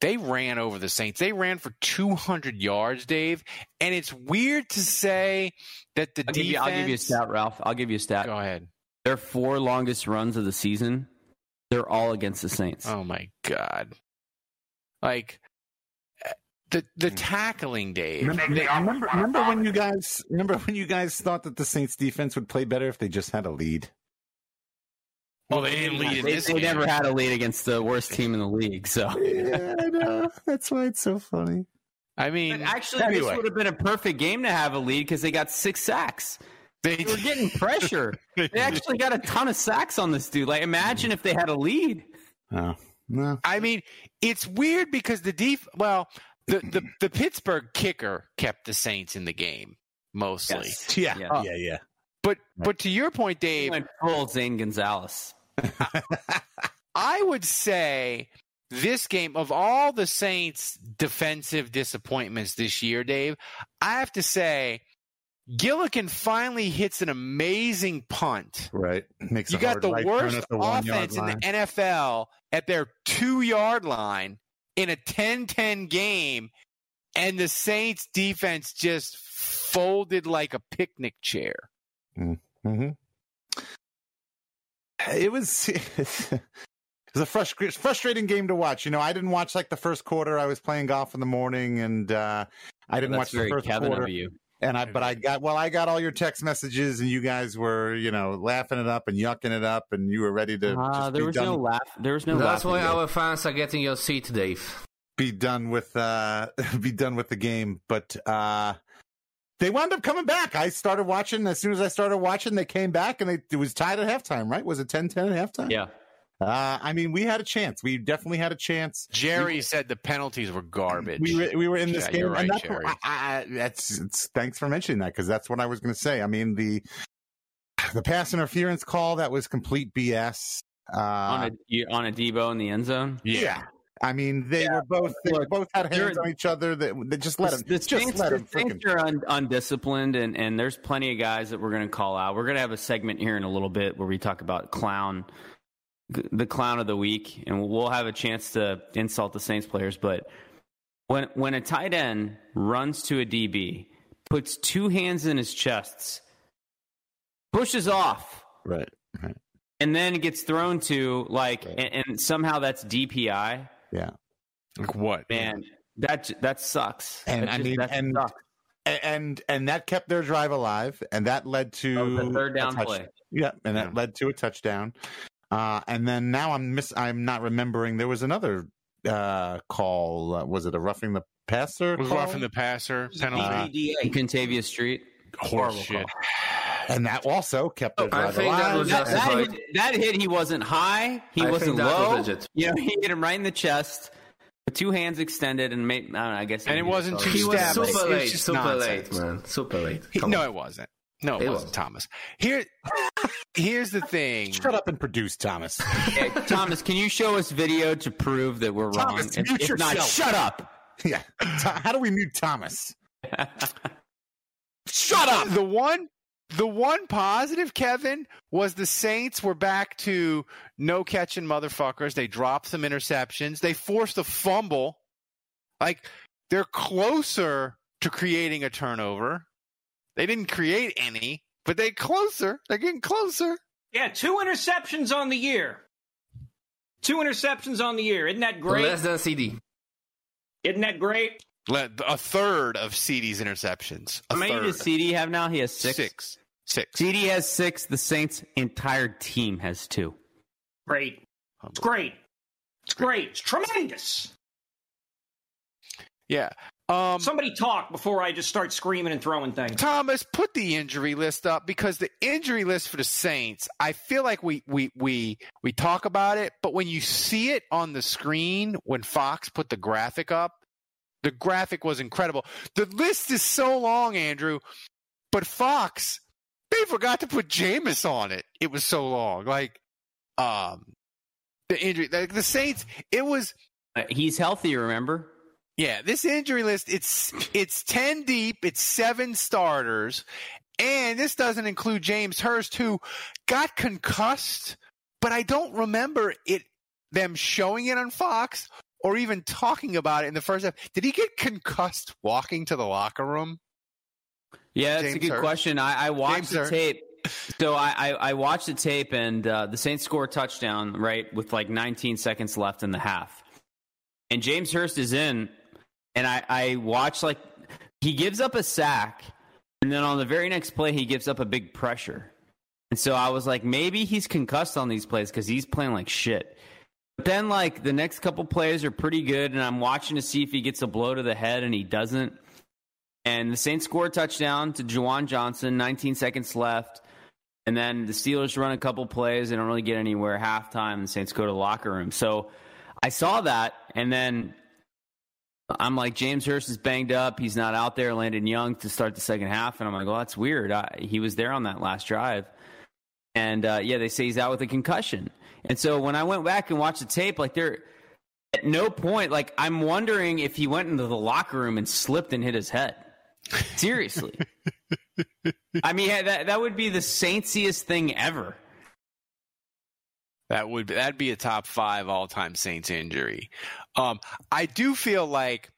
They ran over the Saints. They ran for 200 yards, Dave. And it's weird to say that the
I'll
defense.
give, you, I'll give you a stat, Ralph. I'll give you a stat.
Go ahead.
Their four longest runs of the season, they're all against the Saints.
Oh my god! Like the the hmm. tackling, Dave.
Remember,
They-
remember, remember when you guys remember when you guys thought that the Saints defense would play better if they just had a lead?
Well, they didn't lead in
They,
this
they
game.
never had a lead against the worst team in the league. So
Yeah, I know. That's why it's so funny.
I mean,
But actually, this
Anyway.
would have been a perfect game to have a lead because they got six sacks.
they
They were getting pressure. they actually got a ton of sacks on this dude. Like, imagine if they had a lead.
Oh no.
I mean, it's weird because the def. Well, the the the Pittsburgh kicker kept the Saints in the game mostly.
Yes.
Yeah,
Yeah.
yeah, yeah.
But but to your point,
They
Dave,
went full Zane Gonzalez.
I would say this game of all the Saints' defensive disappointments this year, Dave, I have to say Gillikin finally hits an amazing punt.
Right. Makes
You got the worst
the
offense in the. NFL at their two yard line in a 10 10 game, and the Saints defense just folded like a picnic chair.
hmm It was it was a frustra- frustrating game to watch. You know, I didn't watch like the first quarter. I was playing golf in the morning, and uh, I didn't
That's
watch the first
Kevin
quarter.
of you.
And I, but I got well. I got all your text messages, and you guys were, you know, laughing it up and yucking it up, and you were ready to
Uh,
just
there
be
was
done,
no laugh. There was no.
That's why
yet.
our fans are getting your seat, Dave.
be done with, uh, be done with the game. But uh, they wound up coming back. I started watching as soon as I started watching. They came back, and they, it was tied at halftime. Right? Was it 10-10 at halftime?
Yeah.
Uh, I mean, we had a chance. We definitely had a chance.
Jerry said the penalties were garbage.
We were, we were in this
Yeah,
game,
you're right,
and that's
Jerry.
I, I, that's it's, thanks for mentioning that because that's what I was going to say. I mean the the pass interference call that was complete BS. Uh,
on a on a Debo in the end zone.
yeah. I mean, they were both they
look,
both had hands on each other. That they just let them
the
just
Saints,
let
the
them
Saints are un, undisciplined, and, and there's plenty of guys that we're going to call out. We're going to have a segment here in a little bit where we talk about clown, the clown of the week, and we'll have a chance to insult the Saints players. But when when a tight end runs to a DB, puts two hands in his chests, pushes off,
Right, right,
and then gets thrown to like, and, and somehow that's DPI.
Yeah.
Like what?
Man, that that sucks.
And
That
I
just-
mean,
that
and
sucks.
A- and and that kept their drive alive, and that led to
That was the third down
touch-
play.
Yeah, and that
Yeah.
led to a touchdown. Uh, and then now I'm miss. I'm not remembering. There was another uh, call. Uh, was it a roughing the passer?
was
call?
roughing the passer penalty.
Uh,
Kentavius Street.
Horse shit.
and that also kept their
I
drive
think that was
That, that, hit, that hit, he wasn't high. He
I
wasn't
think that was
low.
legit.
You know, he hit him right in the chest. Two hands extended, and made, I, don't know, I guess.
And it wasn't
sorry.
too
He was
Stab, like,
super
it's
late,
just
super
nonsense.
late, man. Super late.
He- no, it wasn't. No, it,
It
wasn't,
was.
Thomas. Here, here's the thing.
Shut up and produce, Thomas.
Hey, Thomas, can you show us video to prove that we're wrong?
Thomas,
If-
mute
if not,
yourself.
shut up.
yeah. How do we mute Thomas? Shut up.
The one, the one positive, Kevin, was the Saints were back to no catching motherfuckers. They dropped some interceptions. They forced a fumble. Like they're closer to creating a turnover They didn't create any, but they closer. They're getting closer.
Yeah, two interceptions on the year. Two interceptions on the year. Isn't that great?
Less than CD.
Isn't that great?
Le- A third of CD's interceptions. A
How many
third.
does CD have now? He has six.
Six. Six.
CD has six. The Saints' entire team has two.
Great. It's great. It's great. It's tremendous.
Yeah. Um,
Somebody talk before I just start screaming and throwing things.
Thomas, put the injury list up because the injury list for the Saints, I feel like we we we we talk about it, but when you see it on the screen when Fox put the graphic up, the graphic was incredible. The list is so long, Andrew, but Fox they forgot to put Jameis on it. It was so long. Like um the injury like the Saints, it was
Uh, He's healthy, remember?
yeah, this injury list it's it's 10 deep, it's 7 starters, and this doesn't include James Hurst who got concussed, but I don't remember it them showing it on Fox or even talking about it in the first half. Did he get concussed walking to the locker room?
Yeah, that's a good
Hurst.
question. I, I watched
James
the
Hurst.
tape. So I, I, I watched the tape, and uh, the Saints score a touchdown right with like 19 seconds left in the half, and James Hurst is in, and I, I watch like he gives up a sack, and then on the very next play he gives up a big pressure, and so I was like maybe he's concussed on these plays because he's playing like shit. But then like the next couple plays are pretty good, and I'm watching to see if he gets a blow to the head, and he doesn't. And the Saints score a touchdown to Juwan Johnson, 19 seconds left. And then the Steelers run a couple plays. They don't really get anywhere. Halftime, the Saints go to the locker room. So I saw that. And then I'm like, James Hurst is banged up. He's not out there. Landon Young to start the second half. And I'm like, well, that's weird. I, he was there on that last drive. And uh, yeah, they say he's out with a concussion. And so when I went back and watched the tape, like there, at no point, like I'm wondering if he went into the locker room and slipped and hit his head. Seriously. I mean, that that would be the saintsiest thing ever.
That would that'd be a top 5 all-time Saints injury. Um I do feel like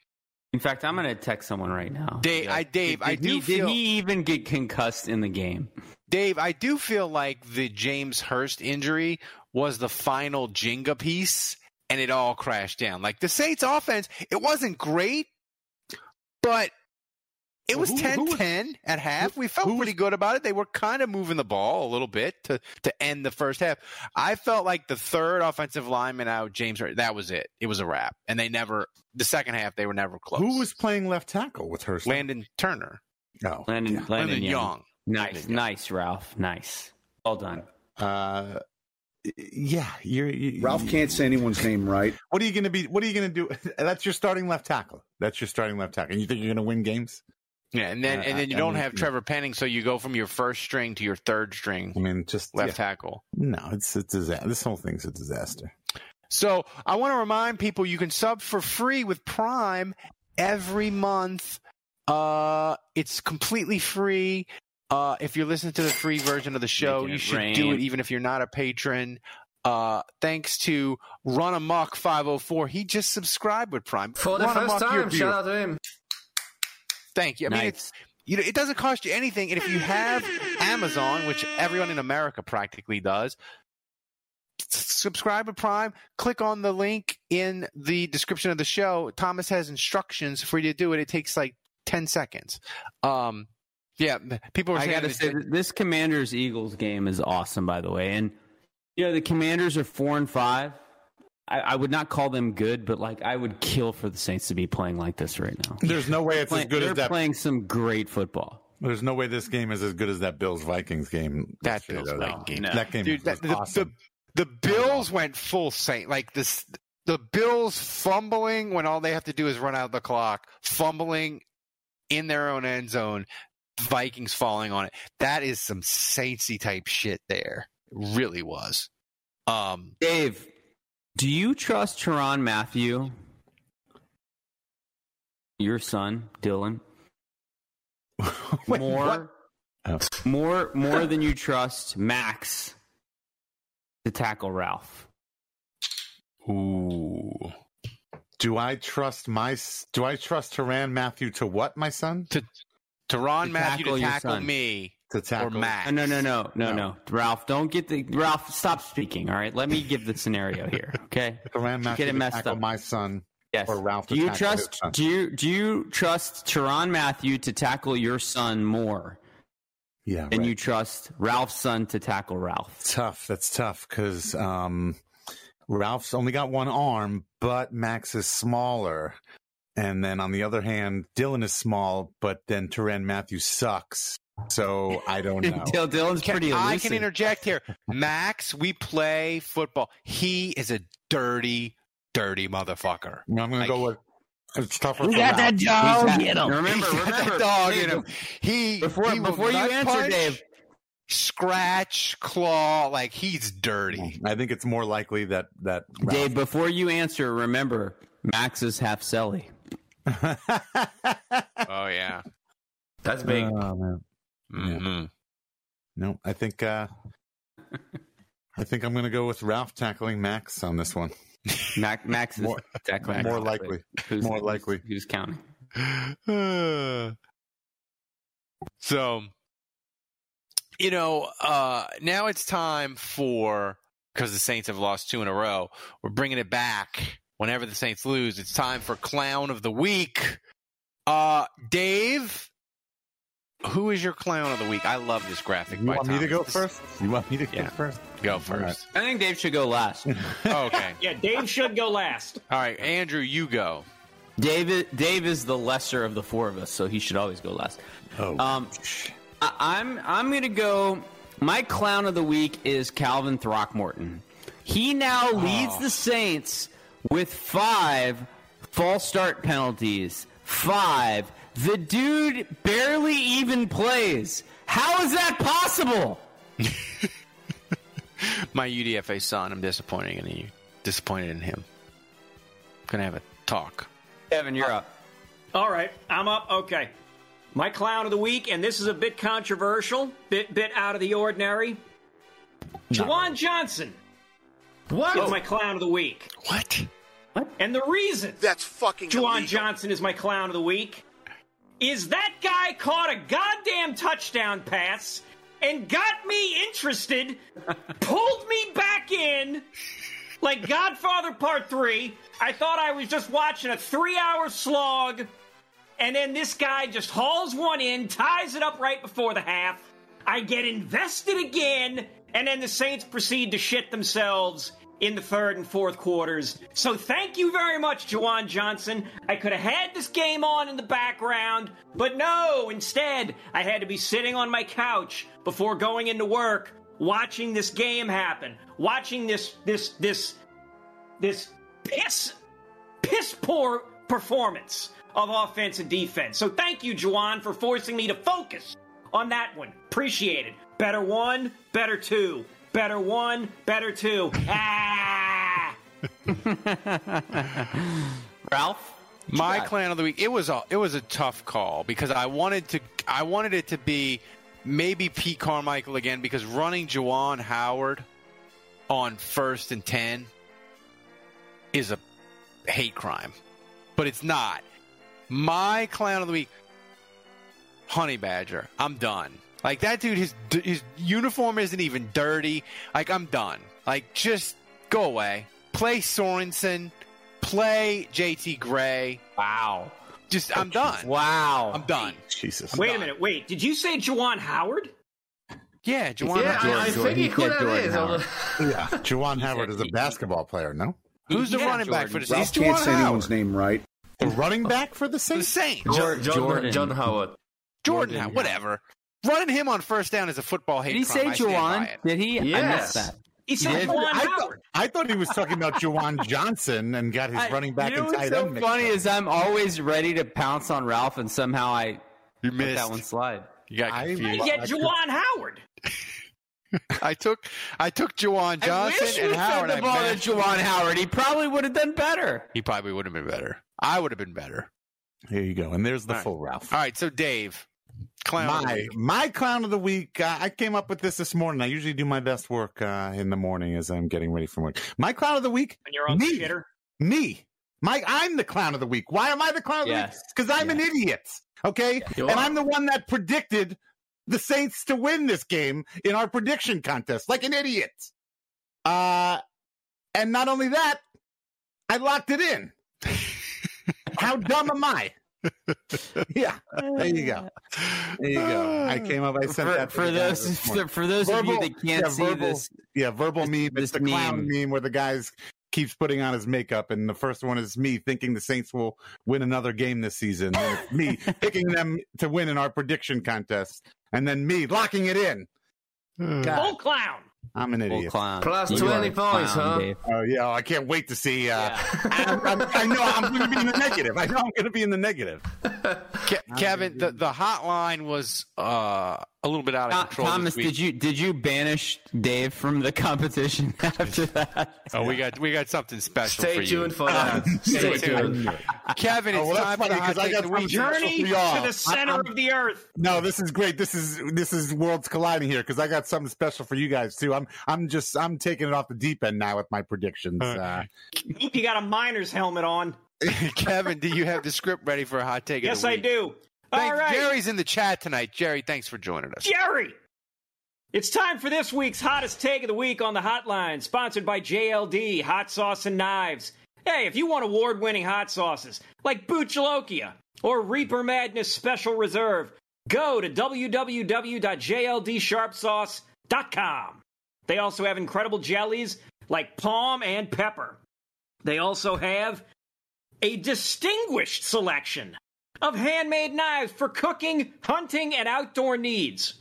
In fact, I'm going to text someone right now.
Dave, I, Dave,
did,
I
did
do
he,
feel
did he even get concussed in the game?
Dave, I do feel like the James Hurst injury was the final Jenga piece and it all crashed down. Like the Saints offense, it wasn't great, but it was
Who-
10
who was-
10 at half. We felt
who was-
pretty good about it. They were kind of moving the ball a little bit to, to end the first half. I felt like the third offensive lineman out, James that was it. It was a wrap. And they never, the second half, they were never close.
Who was playing left tackle with Hurst?
Landon Turner?
No.
Landon, Landon,
Landon
Young.
Young.
Nice,
Landon Young.
nice, Ralph. Nice. Well done.
Uh, yeah, you're. You,
Ralph can't say anyone's name right.
What are you going to be? What are you going to do? That's your starting left tackle. That's your starting left tackle. And you think you're going to win games?
Yeah, and then
Uh,
and then you
I
don't
mean,
have. Trevor Penning, so you go from your first string to your third string
I mean, just
left
yeah.
tackle.
No, it's a disaster. This whole thing's a disaster.
So I want to remind people you can sub for free with Prime every month. Uh, it's completely free. Uh, if you're listening to the free version of the show,
Making
you should
rain.
do it even if you're not a patron. Uh, thanks to Run Amok 504, he just subscribed with Prime.
For the
Run
first
Amok,
time, shout out to him.
Thank you. I mean, it's you know, it doesn't cost you anything, and if you have Amazon, which everyone in America practically does, subscribe to Prime. Click on the link in the description of the show. Thomas has instructions for you to do it. It takes like ten seconds. Um, yeah, people are
I
saying
got to say, th- this Commanders Eagles game is awesome, by the way. And, you know, the Commanders are four and five. I, I would not call them good, but, like, I would kill for the Saints to be playing like this right now.
There's no way it's
Play-
as good
they're playing some great football.
There's no way this game is as good as that Bills Vikings game.
That Bills
though.
Vikings game.
No.
That game
dude,
was
that, the,
awesome.
the the Bills went full Saint like this. The Bills fumbling when all they have to do is run out the clock, fumbling in their own end zone. Vikings falling on it. That is some Saintsy type shit. There, it really was. Um,
Dave, do you trust Tyrann Mathieu, your son, Dylan,
Wait,
more,
what? Oh.
more, more than you trust Max to tackle Ralph?
Ooh. Do I trust my? s- Do I trust Tyrann Mathieu to what, my son?
to Tyrann
To
Mathieu
tackle
to tackle me
To
or
tackle.
Max.
No, no, no, no, no,
No.
no. Ralph, don't get the Ralph. Stop speaking. All right, let me give the scenario here. Okay.
Tyrann Mathieu
Get it
to
messed
tackle
up.
my son.
Yes.
Or Ralph
do you trust? Do you do you trust Tyrann Mathieu to tackle your son more
Yeah.
And
right.
you trust Ralph's son to tackle Ralph?
tough. That's tough because um, Ralph's only got one arm, but Max is smaller. And then on the other hand, Dylan is small, but then Tyrann Mathieu sucks. So I don't know.
Dil- Dylan's
Can-
pretty
I can interject here. Max, we play football. He is a dirty, dirty motherfucker.
I'm going to
Like-
go with it's tougher.
You
for
got
Ralph.
dog.
He's got-
Remember,
he's got that
remember,
dog in him. He
before-
he
before you answer,
punch,
Dave.
scratch, claw, like he's dirty.
I think it's more likely that that Ralph-
Dave, before you answer, remember Max is half Selly.
Oh yeah.
That's big.
Oh, man.
hmm
No, I think uh, I think I'm going to go with Ralph tackling Max on this one.
Max, Max is
More-
tackling
more likely.
Who's,
More likely.
Who's counting?
so, you know, uh, now it's time for because the Saints have lost two in a row. We're bringing it back. Whenever the Saints lose, it's time for Clown of the Week. Uh, Dave, who is your Clown of the Week? I love this graphic.
You
by
want me to go first? You want me to
Yeah.
go first?
Go first.
I think Dave should go last.
okay.
Yeah, Dave should go last.
All right, Andrew, you go.
Dave, Dave is the lesser of the four of us, so he should always go last.
Oh,
Um, I, I'm I'm gonna go. My clown of the week is Calvin Throckmorton. He now leads the Saints with five false start penalties. Five. The dude barely even plays. How is that possible?
My UDFA son, I'm disappointed in you. Disappointed in him. Gonna have a talk.
Kevin, you're up.
All right, I'm up. Okay. My clown of the week, and this is a bit controversial, bit bit out of the ordinary. Juwan Johnson
What?
is my clown of the week.
What? What?
And the reason
That's fucking
Juwan
illegal.
Johnson is my clown of the week is that guy caught a goddamn touchdown pass and got me interested, pulled me back in like Godfather Part 3. I thought I was just watching a three hour slog, and then this guy just hauls one in, ties it up right before the half. I get invested again, and then the Saints proceed to shit themselves in the third and fourth quarters. So thank you very much, Juwan Johnson. I could have had this game on in the background, but no, instead, I had to be sitting on my couch before going into work, watching this game happen, watching this this this this piss piss poor performance of offense and defense. So thank you, Juwan, for forcing me to focus on that one. Appreciate it. Better one, better two. Better one, better two. Ah!
Ralph?
My clan of the week. It was a it was a tough call because I wanted to I wanted it to be maybe Pete Carmichael again because running Juwan Howard on first and ten is a hate crime, but it's not. My clown of the week, Honey Badger. I'm done. Like that dude, his his uniform isn't even dirty. Like I'm done. Like just go away. Play Sorensen. Play JT Gray.
Wow.
Just I'm done.
Wow.
I'm done.
Jesus.
Wait a minute. Wait. Did you say Juwan Howard?
Yeah, Juwan
Yeah,
Howard.
I, I think he
He
could have is.
Howard.
Yeah, Juwan Howard is a basketball player. No,
Who's the
Yeah,
running back for the
Ralph
Saints?
can't
Juwan
say anyone's name right.
the running back for the
The
Saints.
Saints.
John, John,
Jordan.
Howard.
Jordan,
Jordan
Howard. Whatever. Running him on first down is a football hate
Did he
crime.
say
I
Juwan? Did he? I
Yes.
missed that.
He said
did?
Juwan
I thought,
Howard.
I thought he was talking about Juwan Johnson and got his
I-
running back
you know
and
what's
tight
so
end. mixed
funny
up.
is I'm always ready to pounce on Ralph, and somehow I
You
let
missed.
that one slide.
You got
I-
confused.
You get
I-
Juwan Howard.
I took I took Juwan
I
Johnson
wish you
and
had
Howard.
the
I
ball to
mashed-
Juwan Howard. He probably would have done better.
He probably would have been better. I would have been better.
Here you go, and there's the
All right.
full Ralph.
All right, so Dave, clown. of the
My
week.
my clown of the week. Uh, I came up with this this morning. I usually do my best work uh, in the morning as I'm getting ready for work. My clown of the week.
And you're on
Me.
the shitter.
Me. Mike, I'm the clown of the week. Why am I the clown of the week? Because I'm an idiot. Okay.
You
and
are.
I'm the one that predicted the Saints to win this game in our prediction contest, like an idiot. Uh, and not only that, I locked it in. How dumb am I? Yeah, there you go. There you go. I ah. came up. I sent
For,
that
for those
this
for those of you that can't
yeah,
see
verbal-
this,
Yeah, verbal
this-
meme.
this
It's the clown
meme.
meme where the guys keeps putting on his makeup, and the first one is me thinking the Saints will win another game this season. Me picking them to win in our prediction contest, and then me locking it in. God,
Full clown.
I'm an
full
idiot.
clown.
Plus 20 points,
clown,
huh?
Dave.
Oh yeah, I can't wait to see. Uh,
Yeah.
I'm, I'm, I know I'm going to be in the negative. I know I'm going to be in the negative.
Ke- Kevin, the, the hotline was uh, a little bit out of
Tho-
control.
Thomas,
this week.
did you did you banish Dave from the competition after that?
Oh, we got we got something special
Stay
for
tuned
you.
for that. Stay tuned.
Kevin, it's
Oh, well, that's
time for
funny,
the hot
'cause I got
the week.
something special
Journey
y'all.
to the center
I'm-
of the earth.
No, this is great. This is this is worlds colliding here because I got something special for you guys too. I'm I'm just I'm taking it off the deep end now with my predictions. Uh,
Hope you got a miner's helmet on.
Kevin, do you have the script ready for a hot take?
Yes,
of the
I do.
Thank-
All right,
Jerry's in the chat tonight. Jerry, thanks for joining us.
Jerry. It's time for this week's hottest take of the week on the hotline, sponsored by JLD Hot Sauce and Knives. Hey, if you want award-winning hot sauces like Buchalokia or Reaper Madness Special Reserve, go to www.jldsharpsauce.com. They also have incredible jellies like palm and pepper. They also have a distinguished selection of handmade knives for cooking, hunting, and outdoor needs.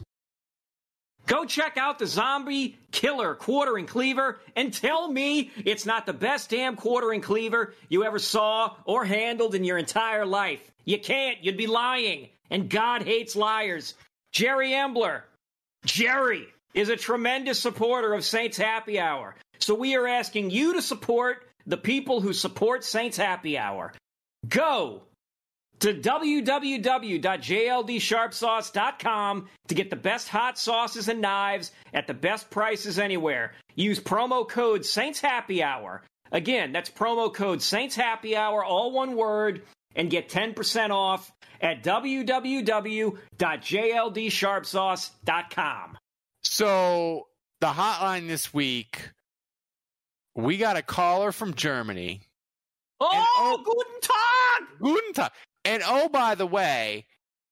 Go check out the Zombie Killer Quartering Cleaver and tell me it's not the best damn quartering cleaver you ever saw or handled in your entire life. You can't, you'd be lying. And God hates liars. Jerry Embler. Jerry is a tremendous supporter of Saints Happy Hour. So we are asking you to support the people who support Saints Happy Hour. Go to www.jldsharpsauce.com to get the best hot sauces and knives at the best prices anywhere. Use promo code Saints Happy Hour. Again, that's promo code Saints Happy Hour, all one word, and get 10% off at www.jldsharpsauce.com.
So the hotline this week, we got a caller from Germany.
Oh, guten Tag!
Guten Tag. And oh, by the way,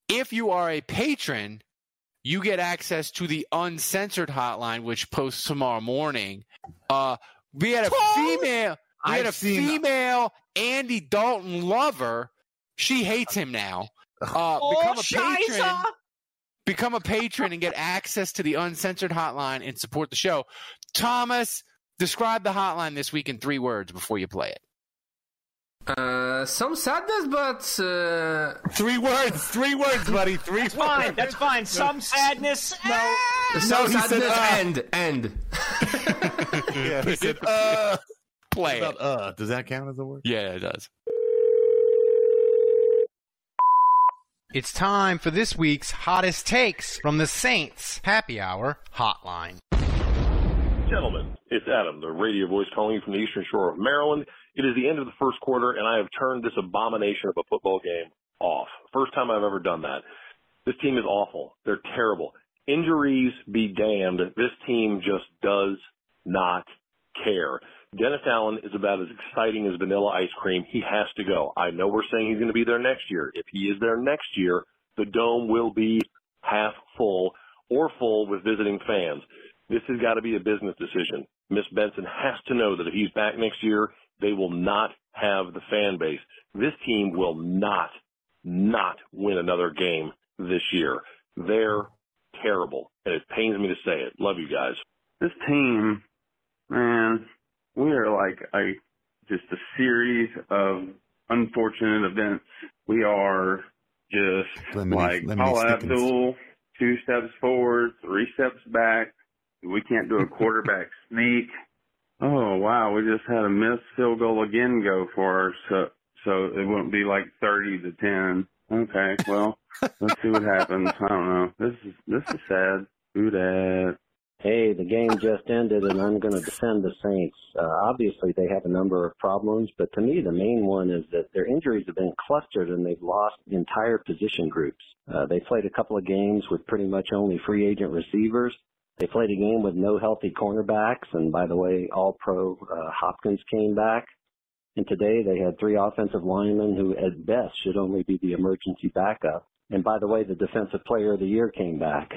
if you are a patron, you get access to the uncensored hotline, which posts tomorrow morning. Uh, we had a female, we had
I've
a
seen-
female Andy Dalton lover. She hates him now. Uh,
Oh,
become a patron.
Scheisse!
Become a patron and get access to the uncensored hotline and support the show. Thomas, describe the hotline this week in three words before you play it.
Uh, some sadness, but uh,
three words, three words, buddy. Three
Fine,
words.
that's fine. Some sadness. No.
some
he said,
sadness.
uh,
end, end.
Yeah, he said, uh,
Play
about uh. Does that count as a word?
Yeah, it does.
It's time for this week's hottest takes from the Saints Happy Hour Hotline.
Gentlemen, it's Adam, the radio voice calling you from the eastern shore of Maryland. It is the end of the first quarter, and I have turned this abomination of a football game off. First time I've ever done that. This team is awful. They're terrible. Injuries be damned. This team just does not care. Dennis Allen is about as exciting as vanilla ice cream. He has to go. I know we're saying he's going to be there next year. If he is there next year, the dome will be half full or full with visiting fans. This has got to be a business decision. Miss Benson has to know that if he's back next year, they will not have the fan base. This team will not, not win another game this year. They're terrible, and it pains me to say it. Love you guys.
this team, man, we are like a just a series of unfortunate events. We are just
Lemony-
like
Lemony
Paul
Snickens.
Abdul, two steps forward, three steps back. We can't do a quarterback sneak. Oh wow, we just had a missed field goal again go for us, so so it wouldn't be like thirty to ten. Okay, well, let's see what happens. I don't know. This is this is sad. Who dat?
Hey, the game just ended, and I'm going to defend the Saints. Uh, obviously, they have a number of problems, but to me, the main one is that their injuries have been clustered and they've lost entire position groups. Uh, they played a couple of games with pretty much only free agent receivers. They played a game with no healthy cornerbacks, and by the way, All Pro uh, Hopkins came back. And today they had three offensive linemen who, at best, should only be the emergency backup. And by the way, the Defensive Player of the Year came back.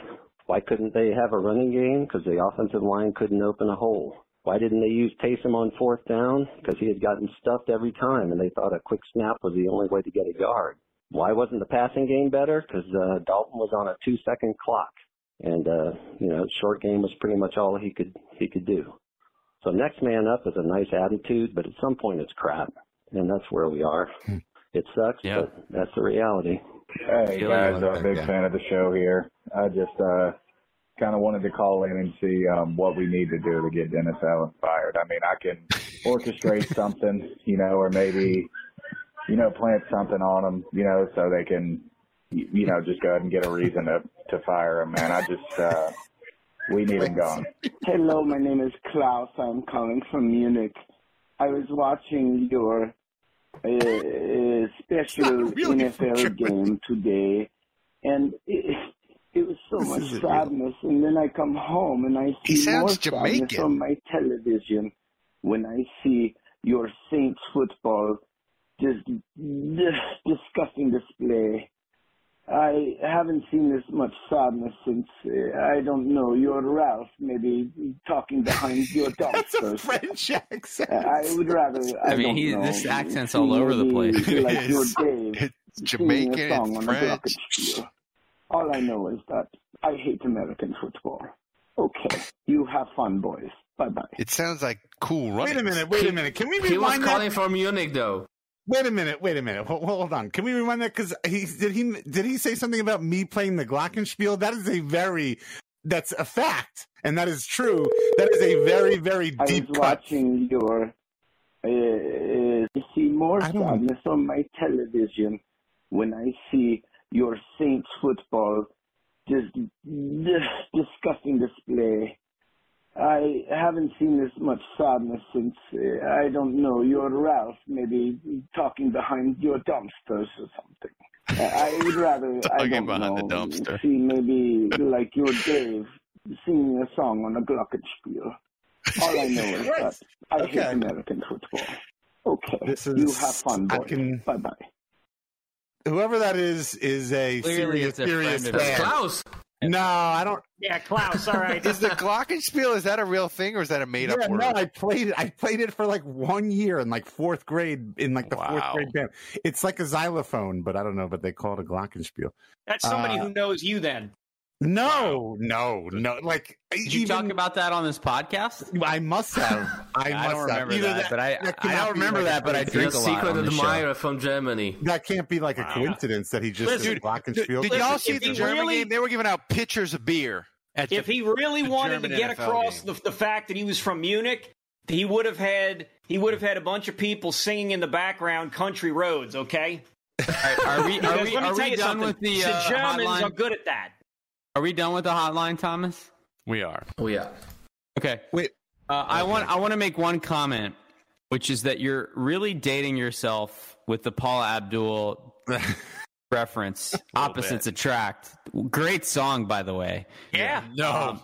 Why couldn't they have a running game? Because the offensive line couldn't open a hole. Why didn't they use Taysom on fourth down? Because he had gotten stuffed every time, and they thought a quick snap was the only way to get a yard. Why wasn't the passing game better? Because uh, Dalton was on a two-second clock, and uh, you know, short game was pretty much all he could he could do. So next man up is a nice attitude, but at some point it's crap, and that's where we are. It sucks,
Yeah.
but that's the reality.
Hey
Feeling
guys, I'm a big
guy.
fan of the show here. I just uh kind of wanted to call in and see um what we need to do to get Dennis Allen fired. I mean, I can orchestrate something, you know, or maybe you know plant something on them, you know, so they can you know just go ahead and get a reason to to fire him. Man, I just uh we need him gone.
Hello, my name is Klaus. I'm calling from Munich. I was watching your uh, a special NFL game today, and it, it was so
This
much
isn't real.
sadness. And then I come home and I see more
sounds
sadness on my television when I see your Saints football just disgusting display. I haven't seen this much sadness since uh, I don't know your Ralph maybe talking behind your dumpsters.
French accent.
I would rather. I,
I mean, he-
know,
this accent's all over the place.
Like
It
your. Dave
It's Jamaican
a song
and French.
a. All I know is that I hate American football. Okay, you have fun, boys. Bye bye.
It sounds like cool running.
Wait a minute. Wait a minute. Can we
He was calling
that?
from Munich, though.
Wait a minute. Wait a minute. Hold, hold on. Can we rewind that? Because he did he did he say something about me playing the Glockenspiel? That is a very that's a fact, and that is true. That is a very very
I
deep
was
cut.
watching your. Uh, I see more sadness on my television when I see your Saints football just disgusting display. I haven't seen this much sadness since uh, I don't know your Ralph maybe talking behind your dumpsters or something. Uh, I would rather I
Talking
don't
behind the
know
dumpster.
see maybe like your Dave singing a song on a glockenspiel. All I know is that I hate
Okay.
American football. Okay,
This
you have fun,
I
boys.
can-
Bye bye.
Whoever that is is a
Clearly
serious
it's a
serious
friend
fan.
Klaus.
No, I don't.
Yeah, Klaus. All right.
Is the Glockenspiel is that a real thing or is that a made up
yeah,
word?
no, I played it. I played it for like one year in like fourth grade in like the fourth grade band. It's like a xylophone, but I don't know. But they call it a glockenspiel.
That's somebody
Uh,
who knows you then.
No, no, no. Like
Did you talk about that on this podcast?
I must have. I,
I
must
don't
have.
remember
Either
that, but I- I don't remember
like
that, but I
coincidence.
drink a lot
Secret
on the show.
admirer from Germany.
That can't be like a coincidence that he just
Listen,
did glockenspiel.
Did y'all see the
he
German
really-
game? They were giving out pitchers of beer. At
If
the,
he really
the
wanted to get
NFL
across the, the fact that he was from Munich, he would have had he would have had a bunch of people singing in the background "Country Roads." Okay,
Are we, are we,
let me
are
tell
we
you
done
something.
with the
the
uh,
Germans
hotline?
are good at that.
Are we done with the hotline, Thomas?
we are.
Oh, yeah.
Okay.
Wait.
Uh, I want I want to make one comment, which is that you're really dating yourself with the Paula Abdul reference. Opposites attract. Great song, by the way.
Yeah.
No.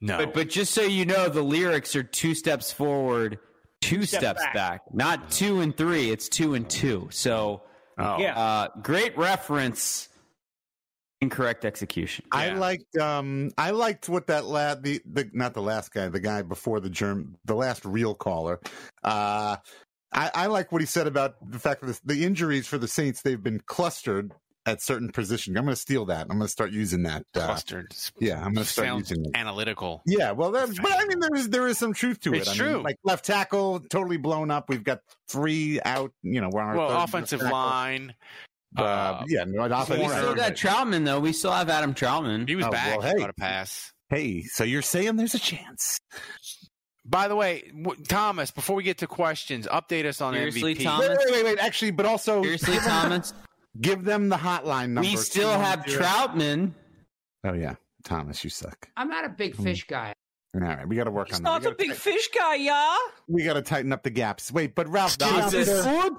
no.
But but just so you know, the lyrics are two steps forward, two
steps
steps
back.
back. Not two and three. It's two and two. So
oh.
Yeah.
uh, great reference. Incorrect execution.
I liked um I liked what that lad the, the not the last guy, the guy before the germ the last real caller. Uh I, I like what he said about the fact that this, the injuries for the Saints they've been clustered at certain positions. I'm going to steal that. I'm going to start using that. Uh,
Clustered.
yeah, I'm going to start
Sounds
using it.
analytical.
Yeah, well, that, but I mean, there is there is some truth to it.
It's
I mean,
true.
like left tackle, totally blown up. We've got three out. You know, we're on our
Well,
third
offensive
tackle.
line.
Uh,
Uh,
yeah, no,
But we still got Trautman though. We still have Adam Trautman.
He was
Oh,
back.
well, hey.
caught a pass.
Hey, so you're saying there's a chance?
By the way, w- Thomas, before we get to questions, update us on
Seriously,
MVP.
Thomas?
Wait, wait, wait, wait. Actually, but also
Seriously, Thomas.
give them the hotline number.
we still have Trautman.
Oh yeah, Thomas, you suck.
I'm not a big fish guy.
All right, we got to work
He's
on
not
that.
a big fish guy, yeah.
We got to tighten up the gaps. Wait, but Ralph, give
Jesus.
the,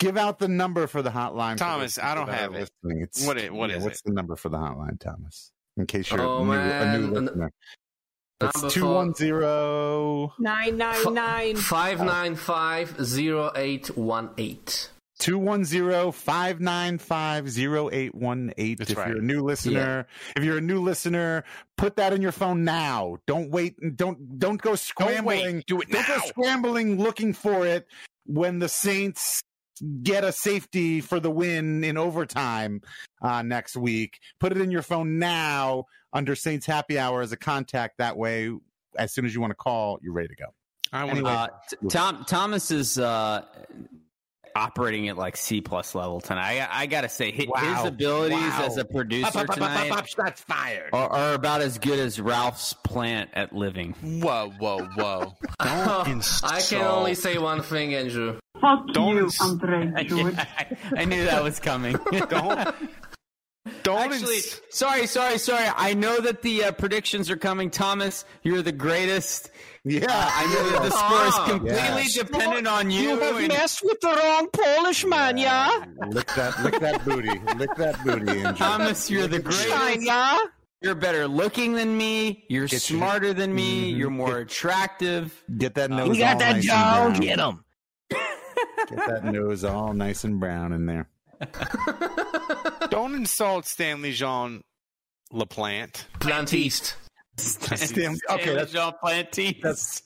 give out the number for the hotline.
Thomas, I don't have it.
listening. It's,
What it- what
yeah,
is
What's
it?
the number for the hotline, Thomas? In case you're
Oh,
a new, a new listener. It's
Number
two one zero
Nine nine nine.
Five nine five zero eight one eight.
two one zero five nine five zero eight one eight.
That's
If
right.
you're a new listener, if you're a new listener, put that in your phone now. Don't wait. and Don't don't go scrambling. don't, wait.
Do it
Don't go scrambling looking for it when the Saints get a safety for the win in overtime uh, next week. Put it in your phone now under Saints Happy Hour as a contact. That way, as soon as you want to call, you're ready to go.
I want
Anyway.
Uh, t- Tom Thomas is uh, operating at like C plus level tonight. I, I got to say, his,
Wow.
his abilities
Wow.
as a producer
Up, up, up, up,
tonight
up, up, shots fired.
are, are about as good as Ralph's plant at living.
Whoa, whoa, whoa!
I can only say one thing, Andrew.
Fuck
Don't
you,
ins-
Andre George.
I knew that was coming.
Don't don't
Actually,
ins-
sorry, sorry, sorry. I know that the uh, predictions are coming. Thomas, you're the greatest.
Yeah,
Uh, I know that the score is
Ah,
completely
yes.
dependent on you.
You have
and-
messed with the wrong Polish man, yeah.
lick that, lick that booty, lick that booty, Andrew.
Thomas, you're the
Fine,
greatest.
yeah.
You're better looking than me. You're
Get your-
smarter than me.
Mhm.
You're more attractive.
Get that nose.
You got
all
that
nice
jaw. Get him.
Get that nose all nice and brown in there.
don't insult Stanley Jean Laplante.
Plantiste.
Stan- okay, that's-
Jean Plantis.
That's,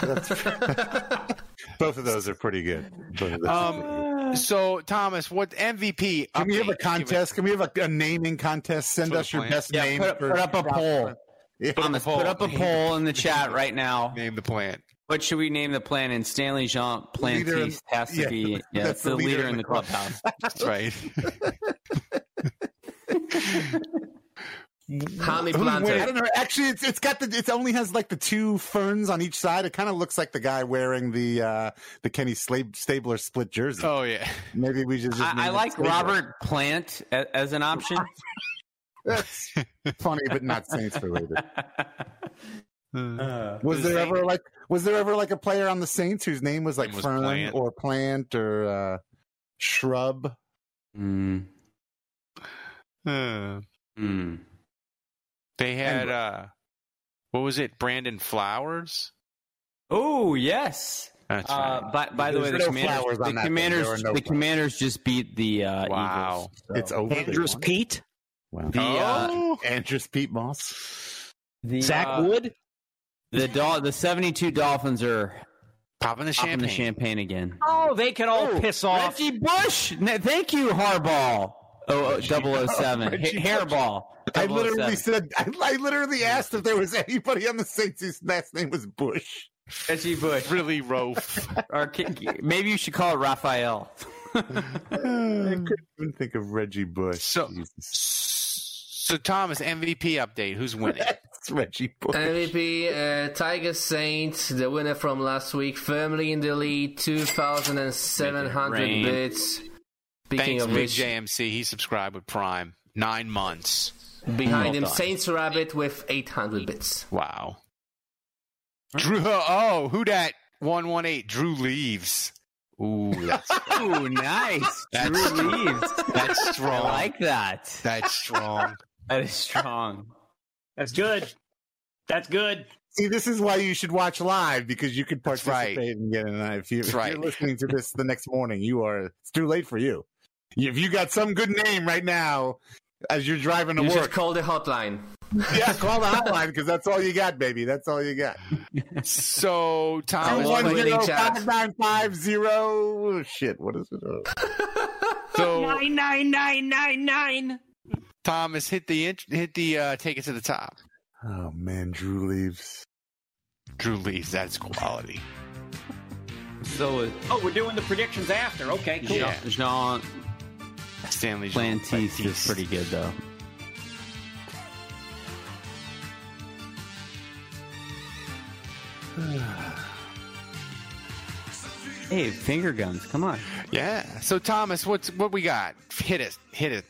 that's both of those are pretty good. Both of those are pretty good.
Um, so Thomas, what MVP?
Can we have a contest? Can we have a, a naming contest? Send us your
plant?
best
Yeah,
name.
put,
for-
put up a poll.
Yeah.
Thomas,
poll.
put up a poll in the chat right now.
Name the plant.
What should we name the plan? And Stanley Jean
Leader
Plantis has to
yeah,
be yeah,
that's
it's the, leader, in the clubhouse.
That's right.
Tommy
Who? I don't know. Actually, it's it's got the it only has like the two ferns on each side. It kind of looks like the guy wearing the uh the Kenny Slab- Stabler split jersey.
oh yeah.
Maybe we should just.
I, I like
Stabler.
Robert Plant a- as an option.
That's funny, but not Saints related.
Uh,
Was there ever like was there ever like a player on the Saints whose name was like
Name was
Fern
Plant.
or Plant or uh Shrub?
Mm,
Uh,
mm.
they had uh, what was it? Brandon Flowers.
Oh yes.
That's
Uh, by by the way, the
no
commanders, the commanders,
no
the commanders just beat the uh,
Wow.
Eagles. So
It's over.
Andrews. Pete.
Wow.
The uh,
Oh,
Andrews Pete Moss.
the
Zach
uh,
Wood.
The Dol- the seventy two Dolphins are
popping the
popping
champagne.
the champagne again.
Oh, they can all
Oh,
piss off.
Reggie Bush. No, thank you, Harbaugh. Oh, oh 007.
Reggie
Ha- Hairball.
I literally said I, I literally asked if there was anybody on the Saints whose last name was Bush.
Reggie Bush.
Really rough.
Or ki- maybe you should call it Raphael.
I couldn't even think of Reggie Bush.
So-
Jesus.
so Thomas, MVP update. Who's winning?
It's Reggie Bush.
MVP, uh, Tiger Saint, the winner from last week, firmly in the lead, 2,700 bits. Speaking
Thanks,
of
Big
which,
JMC. He subscribed with Prime. Nine months.
behind
Well
him,
done.
Saints Rabbit with 800 bits.
Wow. Drew. Oh, who that? One one eight. Drew leaves. Ooh, that's
Ooh, nice.
That's-
Drew Leaves.
that's strong.
I like that.
That's strong.
That is strong.
That's good. That's good.
See, this is why you should watch live because you could
That's right.
participate and get in. If, you, if
right.
you're listening to this the next morning, you are. It's too late for you. If you got some good name right now as you're driving to
You should
work,
call the hotline.
yeah, call the hotline because that's all you got, baby. That's all you got.
So Thomas,
One
One
winning
zero
chat.
five nine five zero. Shit, what is it?
So
Nine nine nine nine nine.
Thomas hit the int- hit the uh, take it to the top.
Oh man, Drew leaves.
Drew leaves. That's quality.
So uh,
Oh, we're doing the predictions after. Okay, cool.
Yeah.
Jean
Stanley
Plantis is pretty good though. Hey, finger guns, come on.
Yeah. So Thomas, what's what we got? Hit it. Hit it.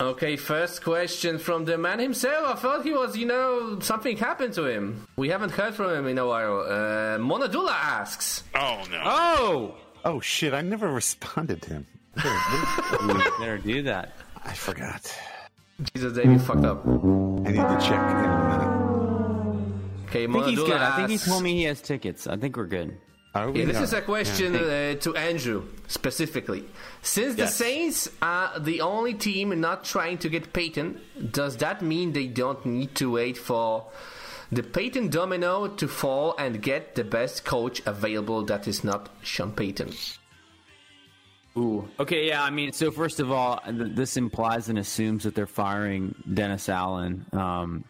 Okay, first question from the man himself. I thought he was, you know, something happened to him. We haven't heard from him in a while. Uh, Monadula asks.
Oh no.
Oh.
Oh shit! I never responded to him.
You better do that.
I forgot.
Jesus, Dave, you fucked up.
I need to check.
Okay,
I think he's
Monadula
good. I think he told me he has tickets. I think we're good.
Yeah, this is a question
Yeah.
uh, to Andrew specifically. Since the Saints are the only team not trying to get Payton, does that mean they don't need to wait for the Payton domino to fall and get the best coach available that is not Sean Payton?
Ooh. Okay, yeah. I mean, so first of all, th- this implies and assumes that they're firing Dennis Allen. Um,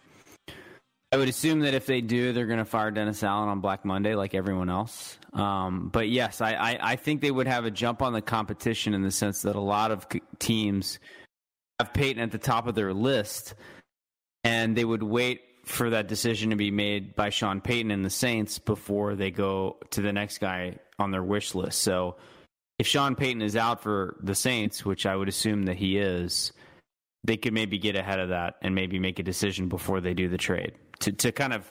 I would assume that if they do, they're going to fire Dennis Allen on Black Monday, like everyone else. Um, but yes, I, I, I think they would have a jump on the competition in the sense that a lot of teams have Payton at the top of their list, and they would wait for that decision to be made by Sean Payton and the Saints before they go to the next guy on their wish list. So if Sean Payton is out for the Saints, which I would assume that he is, they could maybe get ahead of that and maybe make a decision before they do the trade to to kind of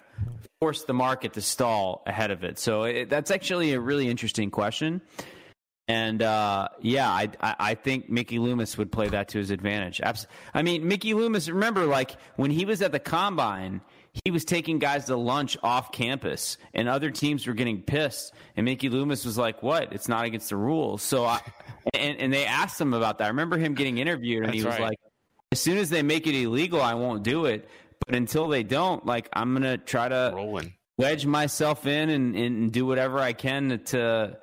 force the market to stall ahead of it. So it, that's actually a really interesting question. And uh, yeah, I, I I think Mickey Loomis would play that to his advantage. I mean, Mickey Loomis. Remember, like when he was at the combine, he was taking guys to lunch off campus, and other teams were getting pissed. And Mickey Loomis was like, "What? It's not against the rules." So, I, and and they asked him about that. I remember him getting interviewed, and he was
right.
like, "As soon as they make it illegal, I won't do it. But until they don't, like, I'm gonna try to
Rolling.
wedge myself in and, and do whatever I can to, to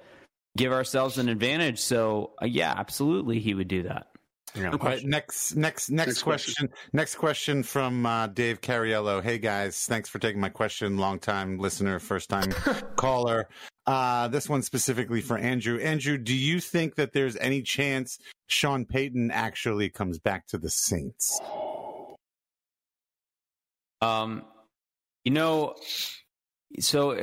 give ourselves an advantage." So, uh, yeah, absolutely, he would do that.
All right, next, next, next,
Next
question. Next question from uh, Dave Cariello. Hey guys, thanks for taking my question. Long time listener, first time caller. Uh, this one specifically for Andrew. Andrew, do you think that there's any chance Sean Payton actually comes back to the Saints?
Um, you know, so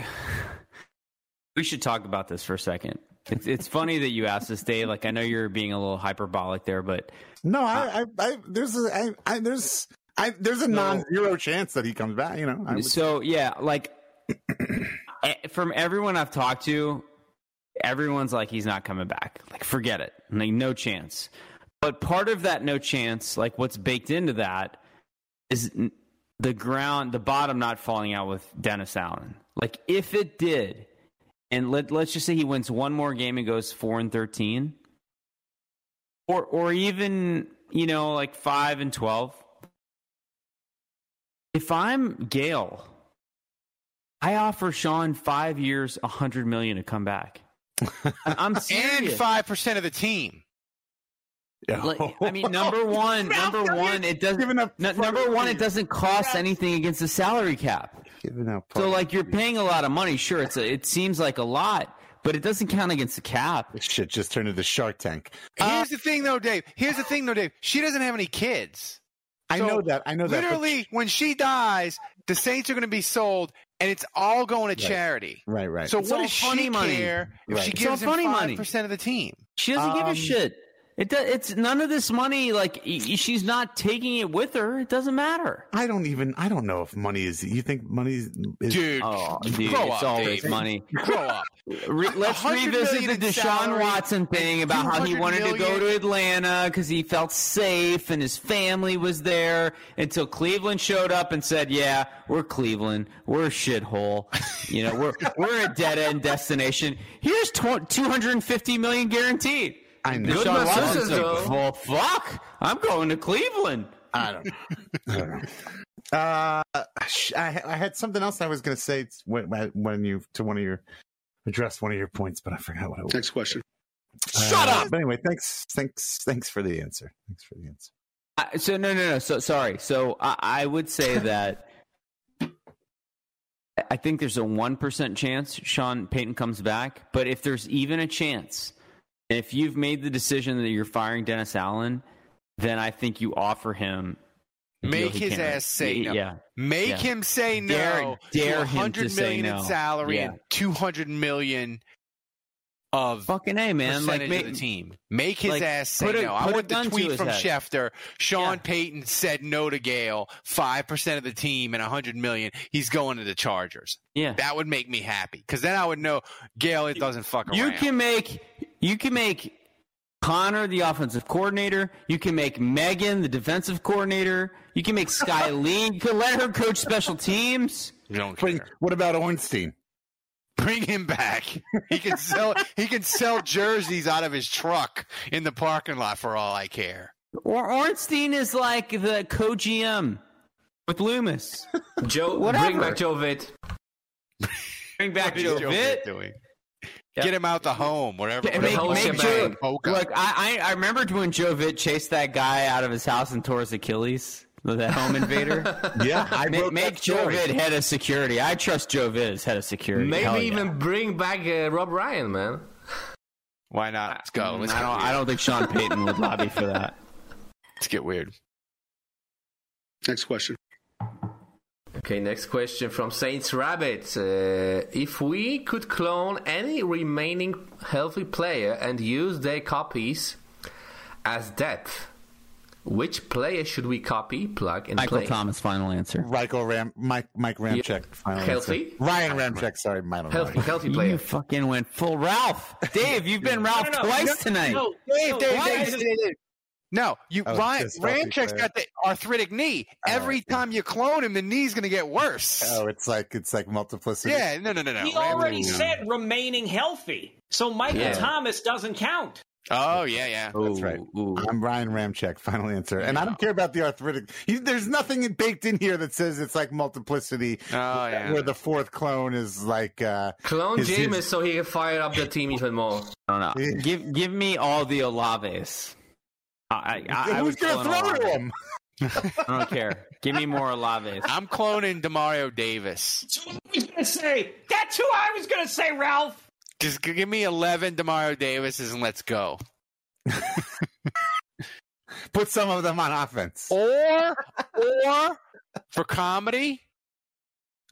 we should talk about this for a second. It's it's funny that you asked this, Dave. Like I know you're being a little hyperbolic there, but
No, I, I, I there's a, I, I, there's, I, there's a non-zero chance that he comes back. You know, would-
so yeah, like eh, from everyone I've talked to, everyone's like he's not coming back. Like forget it, like no chance. But part of that no chance, like what's baked into that, is the ground, the bottom not falling out with Dennis Allen. Like if it did, and let let's just say he wins one more game and goes four and thirteen, or or even you know like five and twelve. If I'm Gayle, I offer Sean five years, a hundred million to come back. I- I'm
And five percent of the team.
Like, I mean, number one, number one, it doesn't. no- number one, it doesn't cost anything against the salary cap.
Giving out
So, like, you're paying a lot of money. Sure, it's a, it seems like a lot, but it doesn't count against the cap.
This shit just turned into Shark Tank.
Here's the thing, though, Dave. Here's the thing, though, Dave. She doesn't have any kids.
I
So,
know that. I know that. but-
Literally, when she dies, the Saints are going to be sold, and it's all going to
Right.
charity.
Right, right.
So
It's
what
all
does
funny
she
money.
care if
Right.
she
It's
gives him
money.
five percent of the team?
She doesn't give
Um,
a shit. It does, it's none of this money. Like y- y- she's not taking it with her. It doesn't matter.
I don't even. I don't know if money is. You think money is? is
Dude,
Oh, dude,
grow
it's
up,
always
Dave.
money.
Grow up.
Re- let's revisit the Deshaun
salary
Watson thing about how he
200
wanted to go to Atlanta because he felt safe and his family was there until Cleveland showed up and said, "Yeah, we're Cleveland. We're a shithole. You know, we're we're a dead end destination. Here's 250 million guaranteed."
I know.
Deshaun
Goodness
Watson's
gracious,
like,
though.
"Well, fuck, I'm going to Cleveland."
I don't know. I don't know. Uh, I, I had something else I was going to say when, when you to one of your address one of your points, but I forgot what it was.
Next question.
Shut up. But anyway, thanks, thanks, thanks for the answer. Thanks for the answer.
Uh, so no, no, no. So sorry. So I, I would say that I think there's a one percent chance Sean Payton comes back. But if there's even a chance, and if you've made the decision that you're firing Dennis Allen, then I think you offer him.
Make his ass say no.
Yeah.
Make
Yeah.
him say no
Dare- dare him to
100
say no.
in salary
Yeah.
and 200 million of
fucking a man, like make,
of the team. Make his
like,
ass say
a-
no. I want the tweet from
head.
Schefter. Sean Payton said no to Gayle. Five percent of the team and a hundred million. He's going to the Chargers.
Yeah,
that would make me happy because then I would know Gayle it doesn't fuck around.
You can make you can make Connor the offensive coordinator. You can make Megan the defensive coordinator. You can make Sky Lee. You can let her coach special teams.
You don't
Bring, what about Ornstein?
Bring him back. He can sell. he can sell jerseys out of his truck in the parking lot for all I care.
Or Ornstein is like the co-GM with Loomis.
Joe,
Whatever.
bring back Joe Vitt.
Bring back
What is
Joe
Joe
Vitt.
Vitt doing? Get him out the home, whatever.
Yeah, make,
whatever
make
place
Joe, look, I, I I remembered when Joe Vitt chased that guy out of his house and tore his Achilles. That home invader.
Yeah, I
make,
wrote
make Joe. Vitt head of security. I trust Joe Vitt as head of security.
Maybe
Hell yeah.
even bring back uh, Rob Ryan, man.
Why not? Let's go. Let's
I don't. I don't think Sean Payton would lobby for that.
Let's get weird.
Next question.
Okay, next question from Saints Rabbit. Uh, if we could clone any remaining healthy player and use their copies as depth, which player should we copy, plug, and
Michael
play?
Thomas, final answer.
Michael Ram, Mike, Mike Ramczyk. Final
Healthy?
answer. Ryan Ramczyk. Sorry, I don't know.
Healthy, healthy
You fucking went full Ralph. Dave, you've been Ralph
No, no, no.
twice
No,
tonight.
no,
Dave,
no,
Dave,
why
Dave,
is it-
Dave, Dave. No, you
Oh,
Ryan
just healthy
Ramczyk's
player.
got the arthritic knee. Every time you clone him, the knee's going to get worse.
Oh, it's like it's like multiplicity.
yeah, no, no, no, no.
He
Ram-
already said remaining healthy. So Michael
Yeah.
Thomas doesn't count.
Oh, yeah, yeah.
That's right. I'm Ryan Ramchek. Final answer. And I don't care about the arthritic. He, there's nothing baked in here that says it's like multiplicity.
Oh, yeah.
Where the fourth clone is like uh,
Clone
his-
Jameis
his-
so he can fire up the team even more.
I don't know. give give me all the Olaves. I I, I
Who's
would
gonna throw to
Olave.
him?
I don't care. Give me more Olaves.
I'm cloning Demario Davis.
I was going to say, that's who I was going to say, Ralph.
Just g- give me 11 Demario Davises and let's go.
Put some of them on offense.
Or, or for comedy,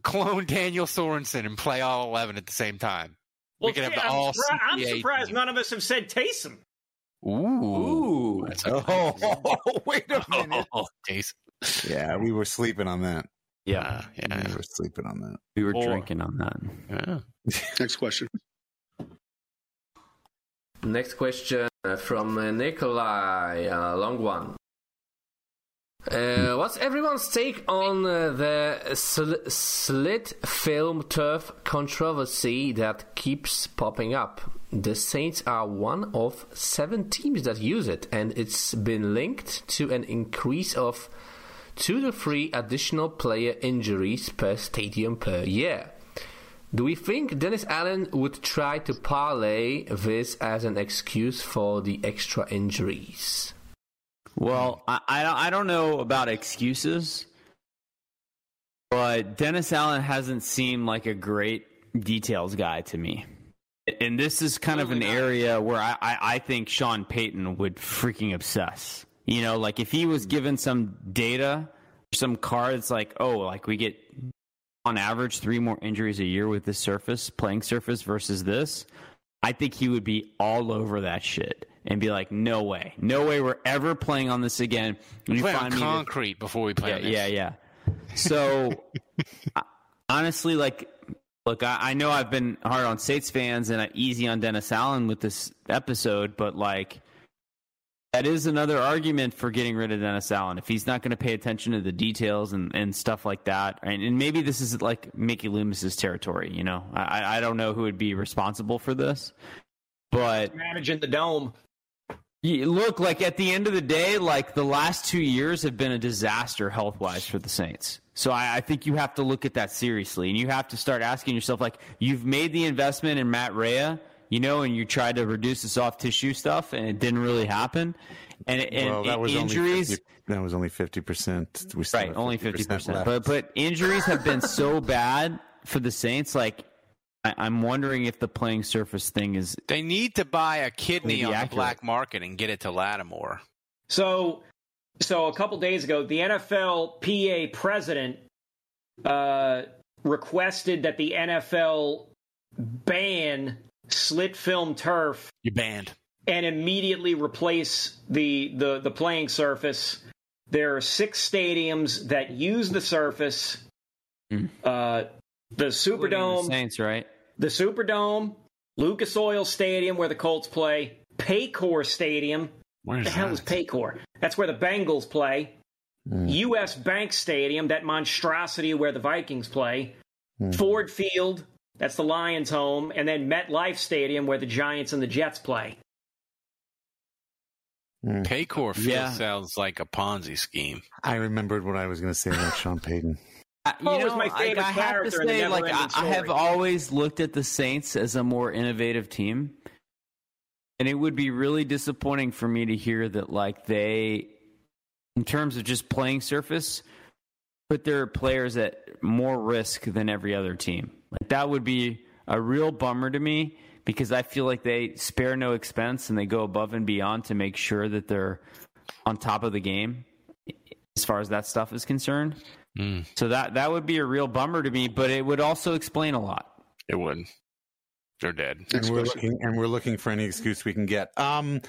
clone Daniel Sorensen and play all 11 at the same time.
Well,
we could have the
I'm,
all
surpri- I'm surprised
team.
none of us have said Taysom.
Ooh. That's a-
Oh, wait a minute.
Oh, Jason.
Yeah, we were sleeping on that.
Yeah, yeah.
We were sleeping on that.
We were
Or-
drinking on that.
yeah.
Next question.
Next question uh, from uh, Nikolai, uh, long one. Uh, what's everyone's take on uh, the sl- slit film turf controversy that keeps popping up? The Saints are one of seven teams that use it, and it's been linked to an increase of two to three additional player injuries per stadium per year. Do we think Dennis Allen would try to parlay this as an excuse for the extra injuries?
Well, I, I don't I don't know about excuses, but Dennis Allen hasn't seemed like a great details guy to me. And this is kind of oh an area where I, I, I think Sean Payton would freaking obsess. You know, like if he was mm-hmm. given some data, some cards like, oh, like we get on average three more injuries a year with this surface, playing surface versus this, I think he would be all over that shit and be like, no way, no way we're ever playing on this again. You
play on
find me the-
concrete before we play
yeah,
on this.
yeah, yeah. So honestly, like, look, I, I know I've been hard on States fans and uh, easy on Dennis Allen with this episode, but like, that is another argument for getting rid of Dennis Allen. If he's not going to pay attention to the details and, and stuff like that, and, and maybe this is like Mickey Loomis's territory, you know, I, I don't know who would be responsible for this, but
Managing the dome.
look, like at the end of the day, like the last two years have been a disaster health wise for the Saints. So I, I think you have to look at that seriously, and you have to start asking yourself, like, you've made the investment in Matt Rea, you know, and you tried to reduce the soft tissue stuff, and it didn't really happen. And, and,
well, that
and
was
injuries,
Only 50, that was only fifty percent.
right? Only fifty percent. But but injuries have been so bad for the Saints. Like, I, I'm wondering if the playing surface thing is
They need to buy a kidney on
accurate.
the black market and get it to Lattimore.
So, so a couple days ago, the NFL PA president uh, requested that the NFL ban slit film turf
You banned.
and immediately replace the, the, the playing surface. There are six stadiums that use the surface. Uh, the
Including the
Superdome,
Saints, right?
the Superdome, Lucas Oil Stadium where the Colts play, Paycor Stadium.
Where's
the hell
that?
is Paycor? That's where the Bengals play. Hmm. U.S. Bank Stadium, that monstrosity where the Vikings play. Hmm. Ford Field, that's the Lions' home, and then MetLife Stadium where the Giants and the Jets play. Hmm.
Paycor Field
Yeah.
sounds like a Ponzi scheme.
I remembered what I was going to say about Sean Payton.
You oh,
Paul was
know,
my
I-
favorite
I, have to
character in the
say, like, I, I have always looked at the Saints as a more innovative team, and it would be really disappointing for me to hear that, like, they, in terms of just playing surface, put their players at more risk than every other team. Like, that would be a real bummer to me because I feel like they spare no expense and they go above and beyond to make sure that they're on top of the game as far as that stuff is concerned. Hmm. So that that would be a real bummer to me, but it would also explain a lot.
It would. They're dead.
and we're looking and we're looking for any excuse we can get. Um,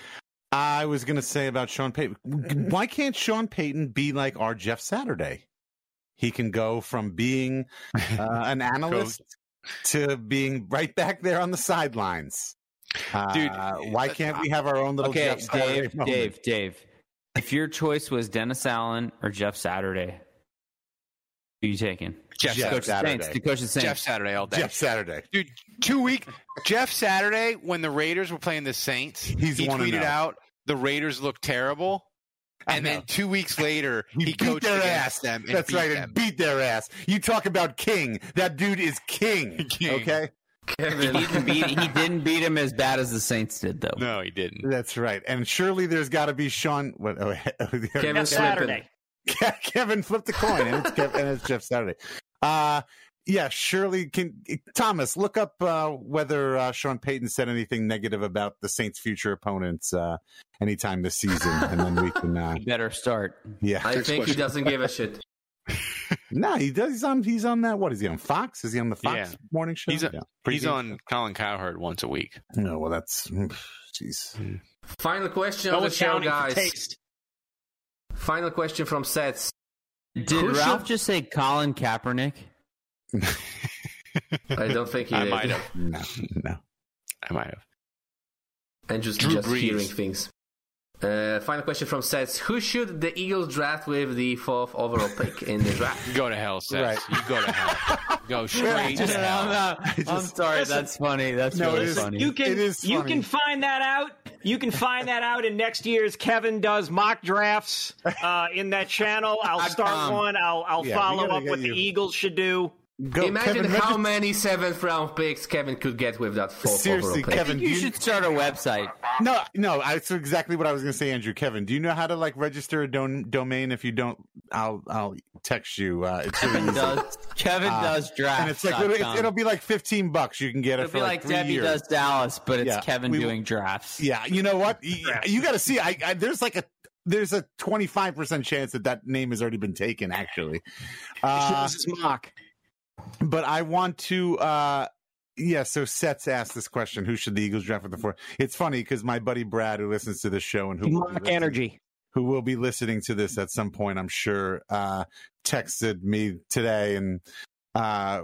I was going to say about Sean Payton. Why can't Sean Payton be like our Jeff Saturday? He can go from being uh, an analyst to being right back there on the sidelines. Uh,
Dude,
why can't we have our own little
Okay,
Jeff Saturday
Dave,
moment?
Dave, Dave. If your choice was Dennis Allen or Jeff Saturday, who are you taking?
Jeff
to coach the
Saturday.
Saints. To coach the Saints.
Jeff Saturday all day.
Jeff Saturday.
Dude, two week Jeff Saturday when the Raiders were playing the Saints,
He's
he tweeted
oh.
out the Raiders look terrible. And then two weeks later, he,
beat
coached
their ass.
them. And
That's
beat
right,
them.
and beat their ass. You talk about king. That dude is king.
King.
Okay,
He didn't beat. He didn't beat him as bad as the Saints did, though.
No, he didn't.
that's right. And surely there's got to be Sean. What? Oh,
oh
Kevin Saturday.
Kevin flipped the coin, and it's Kev, and it's Jeff Saturday. Uh yeah, surely can Thomas look up uh, whether uh, Sean Payton said anything negative about the Saints' future opponents uh, anytime this season, and then we can. Uh,
better start.
yeah,
I
Next
think he doesn't give a shit.
no, he does. He's on. He's on that. What is he on Fox? Is he on the Fox
Yeah.
morning show?
He's, a,
Yeah.
he's on Colin Cowherd once a week.
No, well, that's jeez.
Final question
No
of the show,
accounting for
guys.
Taste.
Final question from Sets.
Did
Who
Ralph
should-
just say Colin Kaepernick?
I don't think he
I
did.
might have.
No, no.
I might have.
And just,
Drew
just
Brees.
hearing things. Uh, final question from Sets. Who should the Eagles draft with the fourth overall pick in the draft?
Go to hell, Seth.
Right.
You go to hell. Go straight to
No,
hell.
no, I'm
just-
sorry. That's funny. That's
No,
really
it is-
funny.
You can
It is
you can find that out. You can find that out in next year's Kevin does mock drafts uh, in that channel. I'll start
Um,
one. I'll I'll
yeah,
follow up
get
what
you-
the Eagles should do.
Go,
Imagine
Kevin,
how
register-
many seventh round picks Kevin could get with that fourth
Seriously,
overall pick.
Kevin,
you
you,
should start a website.
no, no. That's exactly what I was going to say, Andrew. Kevin, do you know how to like register a don- domain? If you don't, I'll I'll text you. Uh, it's really
Kevin
easy.
does. Kevin
Uh,
does draft.
and it's like it'll, it's, it'll be like fifteen bucks. You can get it
It'll
for
be
like,
like
three
Debbie
years.
does Dallas, but it's
Yeah,
Kevin
we-
doing drafts.
Yeah, you know what? You, you got to see. I, I there's like a there's a twenty five percent chance that that name has already been taken. Actually, uh,
this is mock.
But I want to. uh yeah, so Sets asked this question: Who should the Eagles draft with the four? It's funny because my buddy Brad, who listens to the show and who will be
Mock
listening-
energy.
who will be listening to this at some point, I'm sure, uh, texted me today and uh,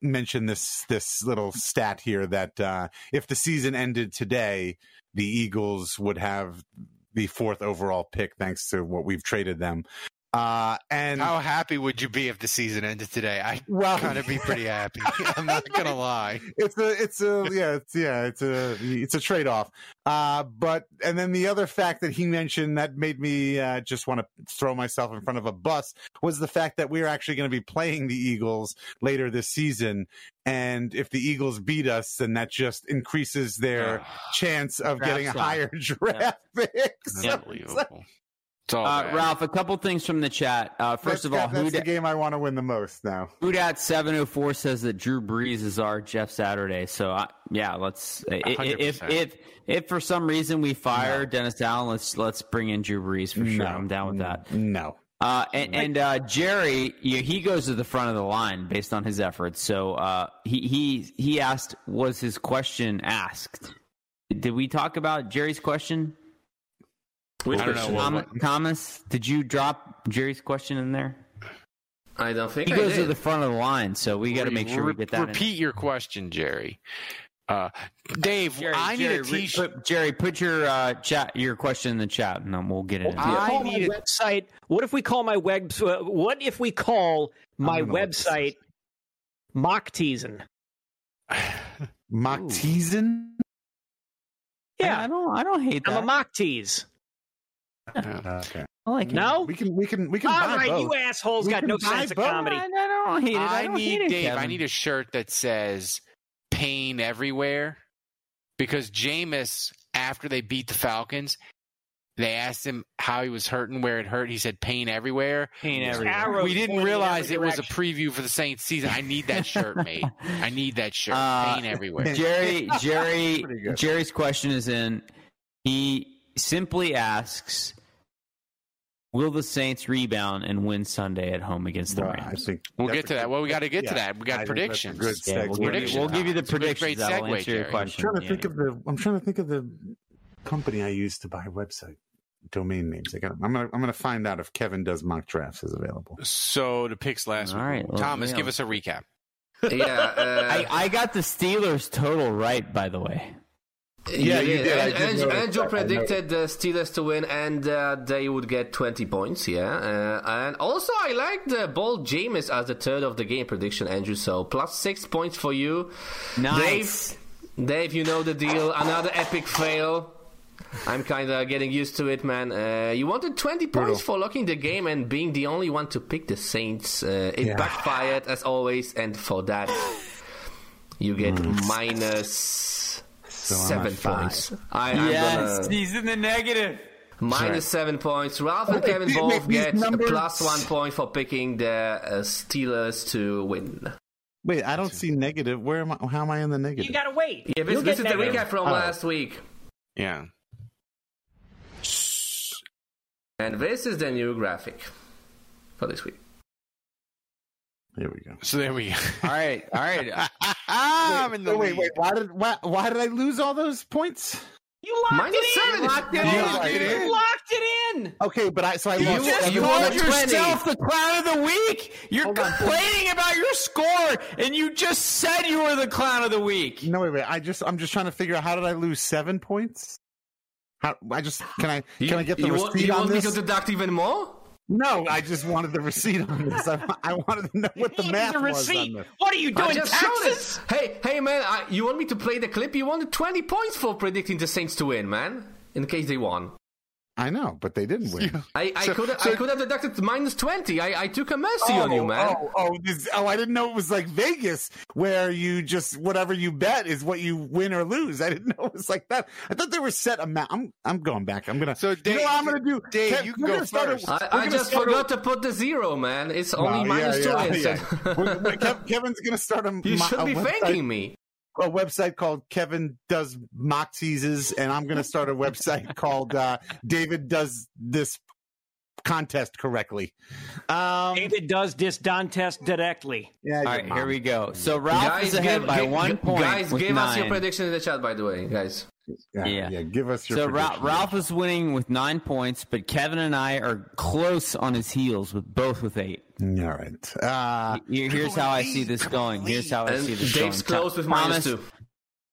mentioned this this little stat here that uh, if the season ended today, the Eagles would have the fourth overall pick, thanks to what we've traded them. Uh, and
How happy would you be if the season ended today? I
Well-
kind of be pretty happy. I'm not gonna lie.
it's a it's a yeah it's yeah it's a it's a trade off uh but and then the other fact that he mentioned that made me uh, just want to throw myself in front of a bus was the fact that we're actually going to be playing the eagles later this season and if the eagles beat us then that just increases their chance of getting a higher draft pick So-
Unbelievable. It's all
Uh,
bad.
Ralph, a couple things from the chat. Uh, first
that's,
of all,
that's the game i want to win the most now
Hudat seven oh four says that Drew Brees is our Jeff Saturday. So I, yeah, let's i- i- if if if for some reason we fire Dennis Allen, let's let's bring in Drew Brees for sure.
No.
I'm down with that.
no
Uh, and and uh, Jerry, you, he goes to the front of the line based on his efforts. So uh, he he he asked, was his question asked? Did we talk about Jerry's question?
Which
I don't know
question?
what-
Tom- Thomas, did you drop Jerry's question in there?
I don't think
He
I
goes to the front of the line, so we got to make sure we get that. in.
Repeat your question, Jerry. Uh, Dave,
Jerry,
I need
Jerry,
a
re-
t-shirt.
put, Jerry, put your uh, chat, your question in the chat, and then we'll get it. in.
I
call
need
my
a-
website. What if we call my web? uh, What if we call my
don't know what this
website mock teasing?
Mock teasing?
Yeah,
I don't, I don't hate that.
I'm
that.
a mock tease.
Okay.
I like it.
No,
We can we can we can
all
buy
right,
both.
you assholes
We
got no
buy
sense of comedy.
I, I don't hate it. I,
I
don't
need
hate it,
Dave. I need a shirt that says "Pain Everywhere," because Jameis, after they beat the Falcons, they asked him how he was hurting, where it hurt. He said "Pain everywhere."
Pain everywhere.
Arrows
We didn't realize it was a preview for the Saints season. I need that shirt made. I need that shirt.
Uh,
Pain everywhere.
Jerry, Jerry, Jerry's question is in. He simply asks, "Will the Saints rebound and win Sunday at home against the
Well, I
Rams?"
think
We'll get to that. Well, we got to get to that. We got
I think that's a
predictions.
good
Yeah, we'll,
segue.
give you,
Prediction
we'll give you the
time. It's a great
predictions. That'll
segue,
answer your question.
I'm trying to
Yeah.
think of the. I'm trying to think of the company I use to buy website domain names. I got. I'm gonna. I'm gonna find out if Kevin does mock drafts is available.
So the picks last
All
week.
right, well,
Thomas,
yeah.
give us a recap.
yeah, uh,
I, I got the Steelers total right, by the way.
Yeah, you did.
And,
did
Andrew
that.
Predicted the Steelers to win, and uh, they would get 20 points. Yeah, uh, and also I like the bold Jameis as the third of the game prediction, Andrew. So plus six points for you,
Nice.
Dave. Dave, you know the deal. Another epic fail. I'm kind of getting used to it, man. Uh, you wanted 20 points for locking the game and being the only one to pick the Saints. Uh, it
Yeah.
backfired as always, and for that, you get minus
I'm
seven points. I, I'm
yes,
gonna
he's in the negative.
minus seven points. Ralph and Kevin both get a plus one point for picking the uh, Steelers to win.
Wait, I don't see negative. Where am I? How am I in the negative?
You gotta wait.
Yeah, this, this is
get
the recap from
Oh.
last week.
Yeah.
And this is the new graphic for this week.
Here we go.
So there we go.
All right, all right.
I'm in the
Oh, wait, wait. Why did why, why did I lose all those points?
You locked
Minus
it in.
seven.
Locked it
You
in.
locked it
You
in.
locked it in.
Okay, but I so I
You,
lost.
just
seven
called
points.
yourself the clown of the week. You're
Hold on.
complaining about your score, and you just said you were the clown of the week.
No, wait, wait. I just I'm just trying to figure out how did I lose seven points? How I just can I can I get the
you
receipt
want, you
on
want me to deduct even more?
No, I just wanted the receipt on this. I, I wanted to know what the
Give
math
the
was on
receipt.
this.
What are you
I
doing,
just showed
Texas?
Hey, hey, man! I, you want me to play the clip? You wanted 20 points for predicting the Saints to win, man. In case they won.
I know, but they didn't win.
I, I
So-
could have
so-
I could have deducted minus 20. I, I took a mercy on you, oh, man.
Oh, oh, this, oh, I didn't know it was like Vegas where you just whatever you bet is what you win or lose. I didn't know it was like that. I thought they were set amount. I'm I'm going back. I'm gonna.
So,
you
Dave-
know what I'm gonna do?
Dave,
Kev,
you can go
gonna start a-
first.
we're
I, I just
start a-
forgot to put the zero, man. It's only
Well,
minus two
yeah, yeah, yeah. We're- we're- Kev- Kevin's gonna start a.
You should
a
be
website-
thanking me.
A website called Kevin does mock teases, and I'm gonna start a website called uh, David does this contest correctly. Um,
David does this Dantest directly.
yeah,
All right, here we go. So Ralph is ahead
give,
by
give-
one point.
Guys,
with
give us your prediction in the chat, by the way, guys.
Yeah,
Yeah.
yeah. Give us your.
So Ra-
prediction.
Ralph is winning with nine points, but Kevin and I are close on his heels with both with eight.
All right. Uh,
Here- Here's how I see this going. Here's how I see this going.
Dave's
going.
close with
Thomas,
minus two.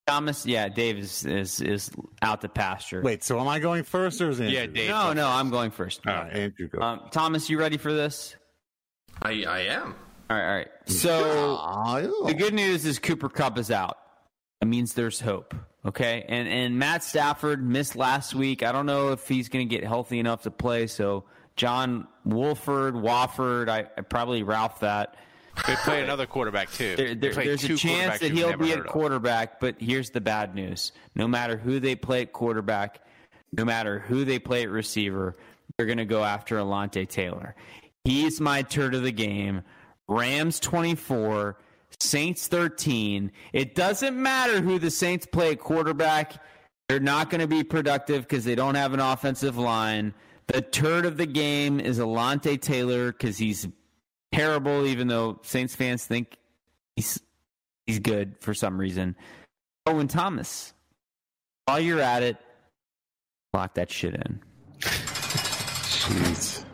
Thomas, yeah, Dave is is, is out the pasture.
wait. So am I going first or is Andrew?
Yeah, Dave.
no, no, I'm going first.
All right, Andrew, go.
Um, Thomas, you ready for this?
I, I am.
All right, all right. So
Oh,
the good news is Cooper Kupp is out. It means there's hope. Okay, and and Matt Stafford missed last week. I don't know if he's going to get healthy enough to play. So John Wolford, Wofford, I, I probably Ralph that.
They play another quarterback too.
There, there, there's a chance that he'll be at
of.
quarterback, but here's the bad news. No matter who they play at quarterback, no matter who they play at receiver, they're going to go after Alontae Taylor. He's my turd of the game. Rams 24, Saints 13. It doesn't matter who the Saints play at quarterback. They're not going to be productive because they don't have an offensive line. The turd of the game is Alontae Taylor because he's terrible, even though Saints fans think he's he's good for some reason. Owen Thomas, while you're at it, lock that shit in.
Jeez.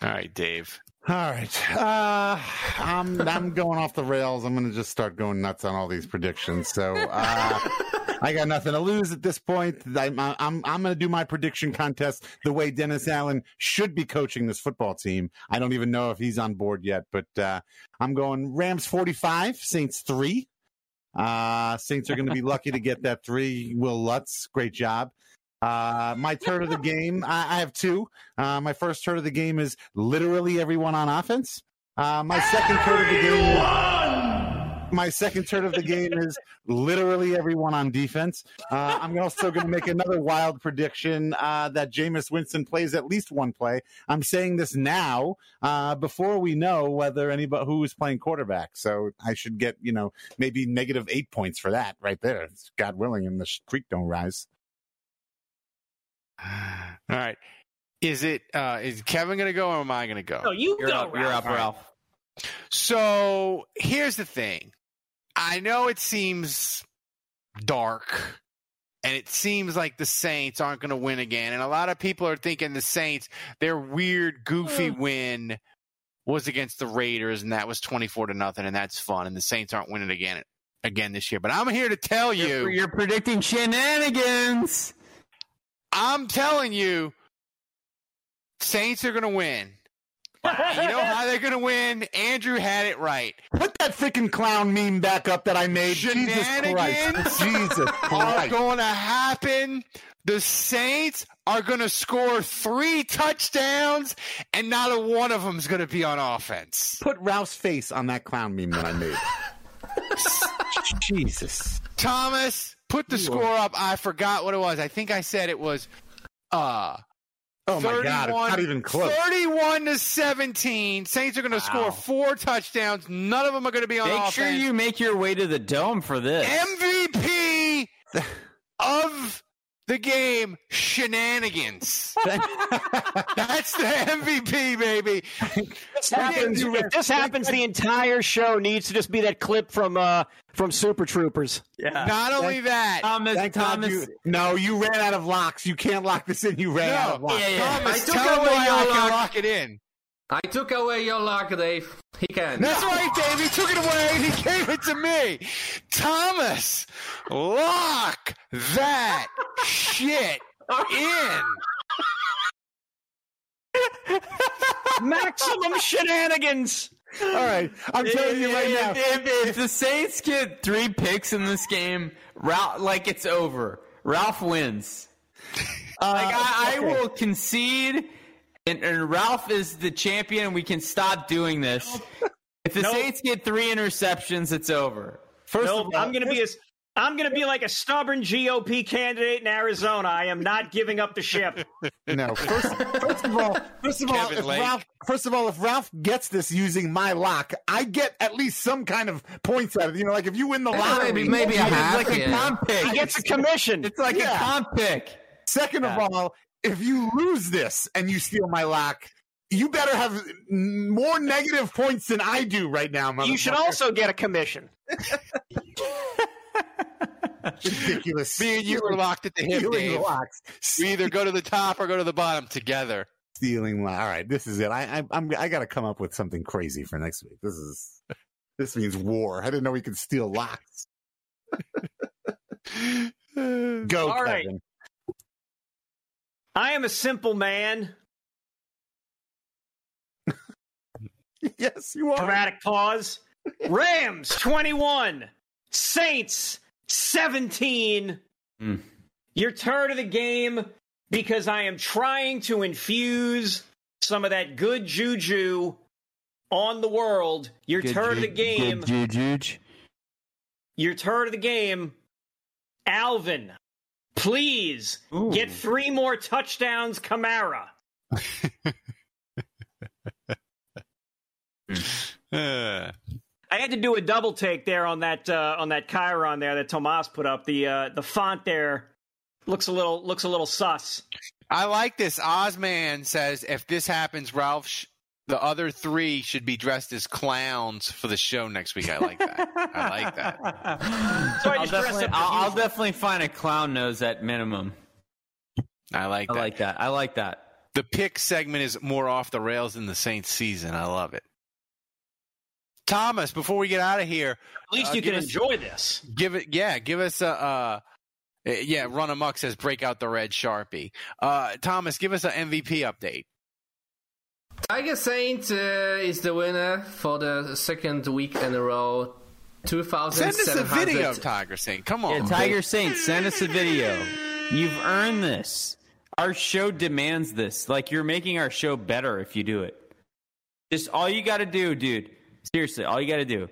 All right, Dave.
All right. Uh, I'm I'm going off the rails. I'm going to just start going nuts on all these predictions. So uh, I got nothing to lose at this point. I'm I'm I'm going to do my prediction contest the way Dennis Allen should be coaching this football team. I don't even know if he's on board yet, but uh, I'm going Rams 45, Saints three. Uh, Saints are going to be lucky to get that three. Wil Lutz, great job. Uh, my turn of the game, I, I have two. Uh, my first turn of the game is literally everyone on offense. Uh, my second turn of the game, my second turn of the game is literally everyone on defense. Uh, I'm also going to make another wild prediction uh, that Jameis Winston plays at least one play. I'm saying this now uh, before we know whether anybody who is playing quarterback. So I should get you know maybe negative eight points for that right there. God willing, and the streak don't rise.
All right. Is it uh is Kevin gonna go or am I gonna go?
No, you
You're
go.
up, you're up, Ralph.
So here's the thing. I know it seems dark and it seems like the Saints aren't going to win again. And a lot of people are thinking the Saints, their weird, goofy mm. win was against the Raiders, and that was 24 to nothing, and that's fun. And the Saints aren't winning again again this year. But I'm here to tell you
You're, you're predicting shenanigans.
I'm telling you, Saints are going to win. You know how they're going to win? Andrew had it right.
Put that freaking clown meme back up that I made. Jesus Christ. Jesus
are
Christ.
going to happen. The Saints are going to score three touchdowns, and not a one of them is going to be on offense.
Put Ralph's face on that clown meme that I made. Jesus.
Thomas, put the score up. I forgot what it was. I think I said it was uh
Oh my God, it's not even close.
31 to 17. Saints are going to score four touchdowns. None of them are going to be on offense.
Make
offense.
sure you make your way to the dome for this.
MVP of the game, shenanigans. That's the MVP, baby.
This happens, if this happens, the entire show needs to just be that clip from uh, from Super Troopers.
Yeah.
Not only that,
Thomas,
Thank
Thomas,
you, no, you ran out of locks. You can't lock this in. You ran out of locks.
yeah, yeah.
Thomas,
I took
tell him
away
why I can
lock.
lock it in.
I took away your luck, Dave. He can.
That's right, Dave. He took it away and he gave it to me. Thomas, lock that shit in.
Maximum shenanigans.
All right, I'm telling you right
if,
now.
If, if the Saints get three picks in this game, Ralph, like it's over. Ralph wins. like I, I
Uh,
will concede, and, and Ralph is the champion. and We can stop doing this. If the
Nope.
Saints get three interceptions, it's over.
First
Nope,
of all,
I'm going to be as I'm going to be like a stubborn GOP candidate in Arizona. I am not giving up the ship.
No, first, first of all, first of all, if
Lake.
Ralph, first of all, if Ralph gets this using my lock, I get at least some kind of points out of it. You know, like if you win the lottery,
maybe- maybe a
It's
half.
like a
yeah.
comp pick.
He gets a commission.
It's like
Yeah.
a comp pick.
Second of all, if you lose this and you steal my lock, you better have more negative points than I do right now, mother.
You should
motherfucker.
also get a commission.
ridiculous.
Me and you are locked at the hip,
stealing
Dave.
locks.
We either go to the top or go to the bottom together.
stealing lock. All right, this is it. I, I I'm I got to come up with something crazy for next week. This is this means war. I didn't know we could steal locks. Go,
All right.
Kevin.
I am a simple man.
yes, you are.
Dramatic pause. Rams 21, Saints 17.
Mm.
Your turn of the game because I am trying to infuse some of that good juju on the world. Your
Good
turn of the game.
good juju.
Your turn of the game. Alvin, please
Ooh.
get three more touchdowns, Kamara. I had to do a double take there on that uh, on that Chiron there that Tomas put up. The uh, the font there looks a little looks a little sus.
I like this. Ozman says if this happens, Ralph, sh- the other three should be dressed as clowns for the show next week. I like that. I like that.
So I
I'll definitely, I'll, I'll definitely find a clown nose at minimum.
I like
I
that.
like that. I like that.
The pick segment is more off the rails than the Saints season. I love it. Thomas, before we get out of here,
At least
uh,
you can
us-
enjoy this.
Give it, yeah, give us a, uh, uh, yeah, Run Amok says break out the red Sharpie. Uh, Thomas, give us an MVP update.
Tiger Saint uh, is the winner for the second week in a row.
Send us a video of Tiger Saint. Come on.
Yeah, Tiger Saint. send us a video. You've earned this. Our show demands this. Like you're making our show better if you do it. Just all you got to do, dude. Seriously, all you got to do.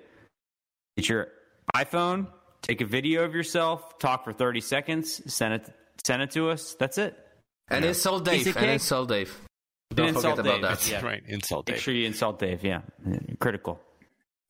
Get your iPhone, take a video of yourself, talk for 30 seconds, send it send it to us. That's it.
And insult Dave.
Piece of
And
cake.
insult Dave.
And
Don't
insult
forget about
Dave.
that.
Yeah.
Right, insult
Make
Dave.
sure you insult Dave. Yeah, critical.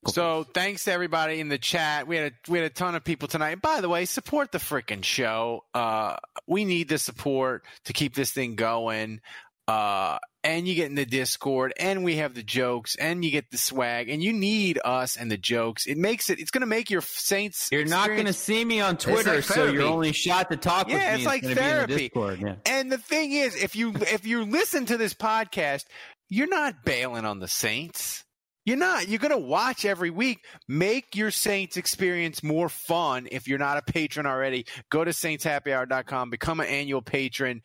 So thanks to everybody in the chat. We had a we had a ton of people tonight. By the way, support the freaking show. Uh, we need the support to keep this thing going. Uh, and you get in the Discord, and we have the jokes, and you get the swag, and you need us and the jokes. It makes it. It's going to make your Saints.
You're not going to see me on Twitter,
like
so your only shot to talk with
Yeah,
me
it's
is
like
going to be in the
therapy.
Discord. Yeah.
And the thing is, if you if you listen to this podcast, you're not bailing on the Saints. You're not. You're going to watch every week. Make your Saints experience more fun. If you're not a patron already, go to saintshappyhour.com, become an annual patron,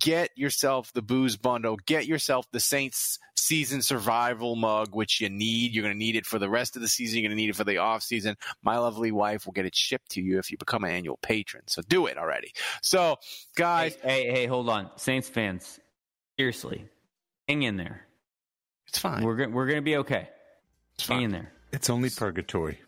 get yourself the booze bundle, get yourself the Saints season survival mug, which you need. You're going to need it for the rest of the season. You're going to need it for the off season. My lovely wife will get it shipped to you if you become an annual patron. So do it already. So, guys,
Hey, hey, hey, hold on, Saints fans. Seriously, hang in there.
It's fine.
We're go- we're gonna be okay.
It's
hang
fine.
in there.
It's only purgatory.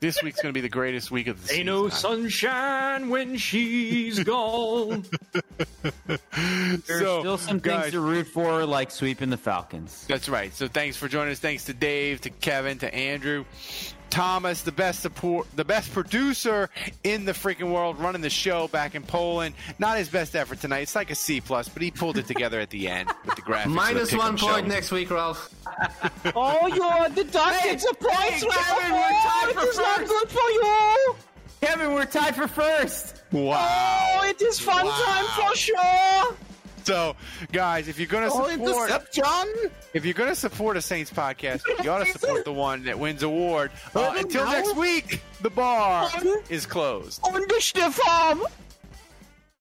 This week's going to be the greatest week of the season.
Ain't no sunshine when she's gone.
There's
So,
still some
guys-
things to root for, like sweeping the Falcons.
That's right. So thanks for joining us. Thanks to Dave, to Kevin, to Andrew, Thomas, the best support, the best producer in the freaking world, running the show back in Poland. Not his best effort tonight. It's like a C plus, but he pulled it together at the end with the graphics. of the
Minus
Pick'em
one
show.
point next week, Ralph.
oh, you're deducted some points,
Kevin, we're tied oh, for
It is not good for you.
Kevin, we're tied for first.
Wow.
Oh, it is fun
Wow.
time for sure.
So, guys, if you're going to
Oh,
support,
interception.
if you're going to support a Saints podcast, you ought to support the one that wins award. Uh, until next week, the bar is closed.
Und die Stefan.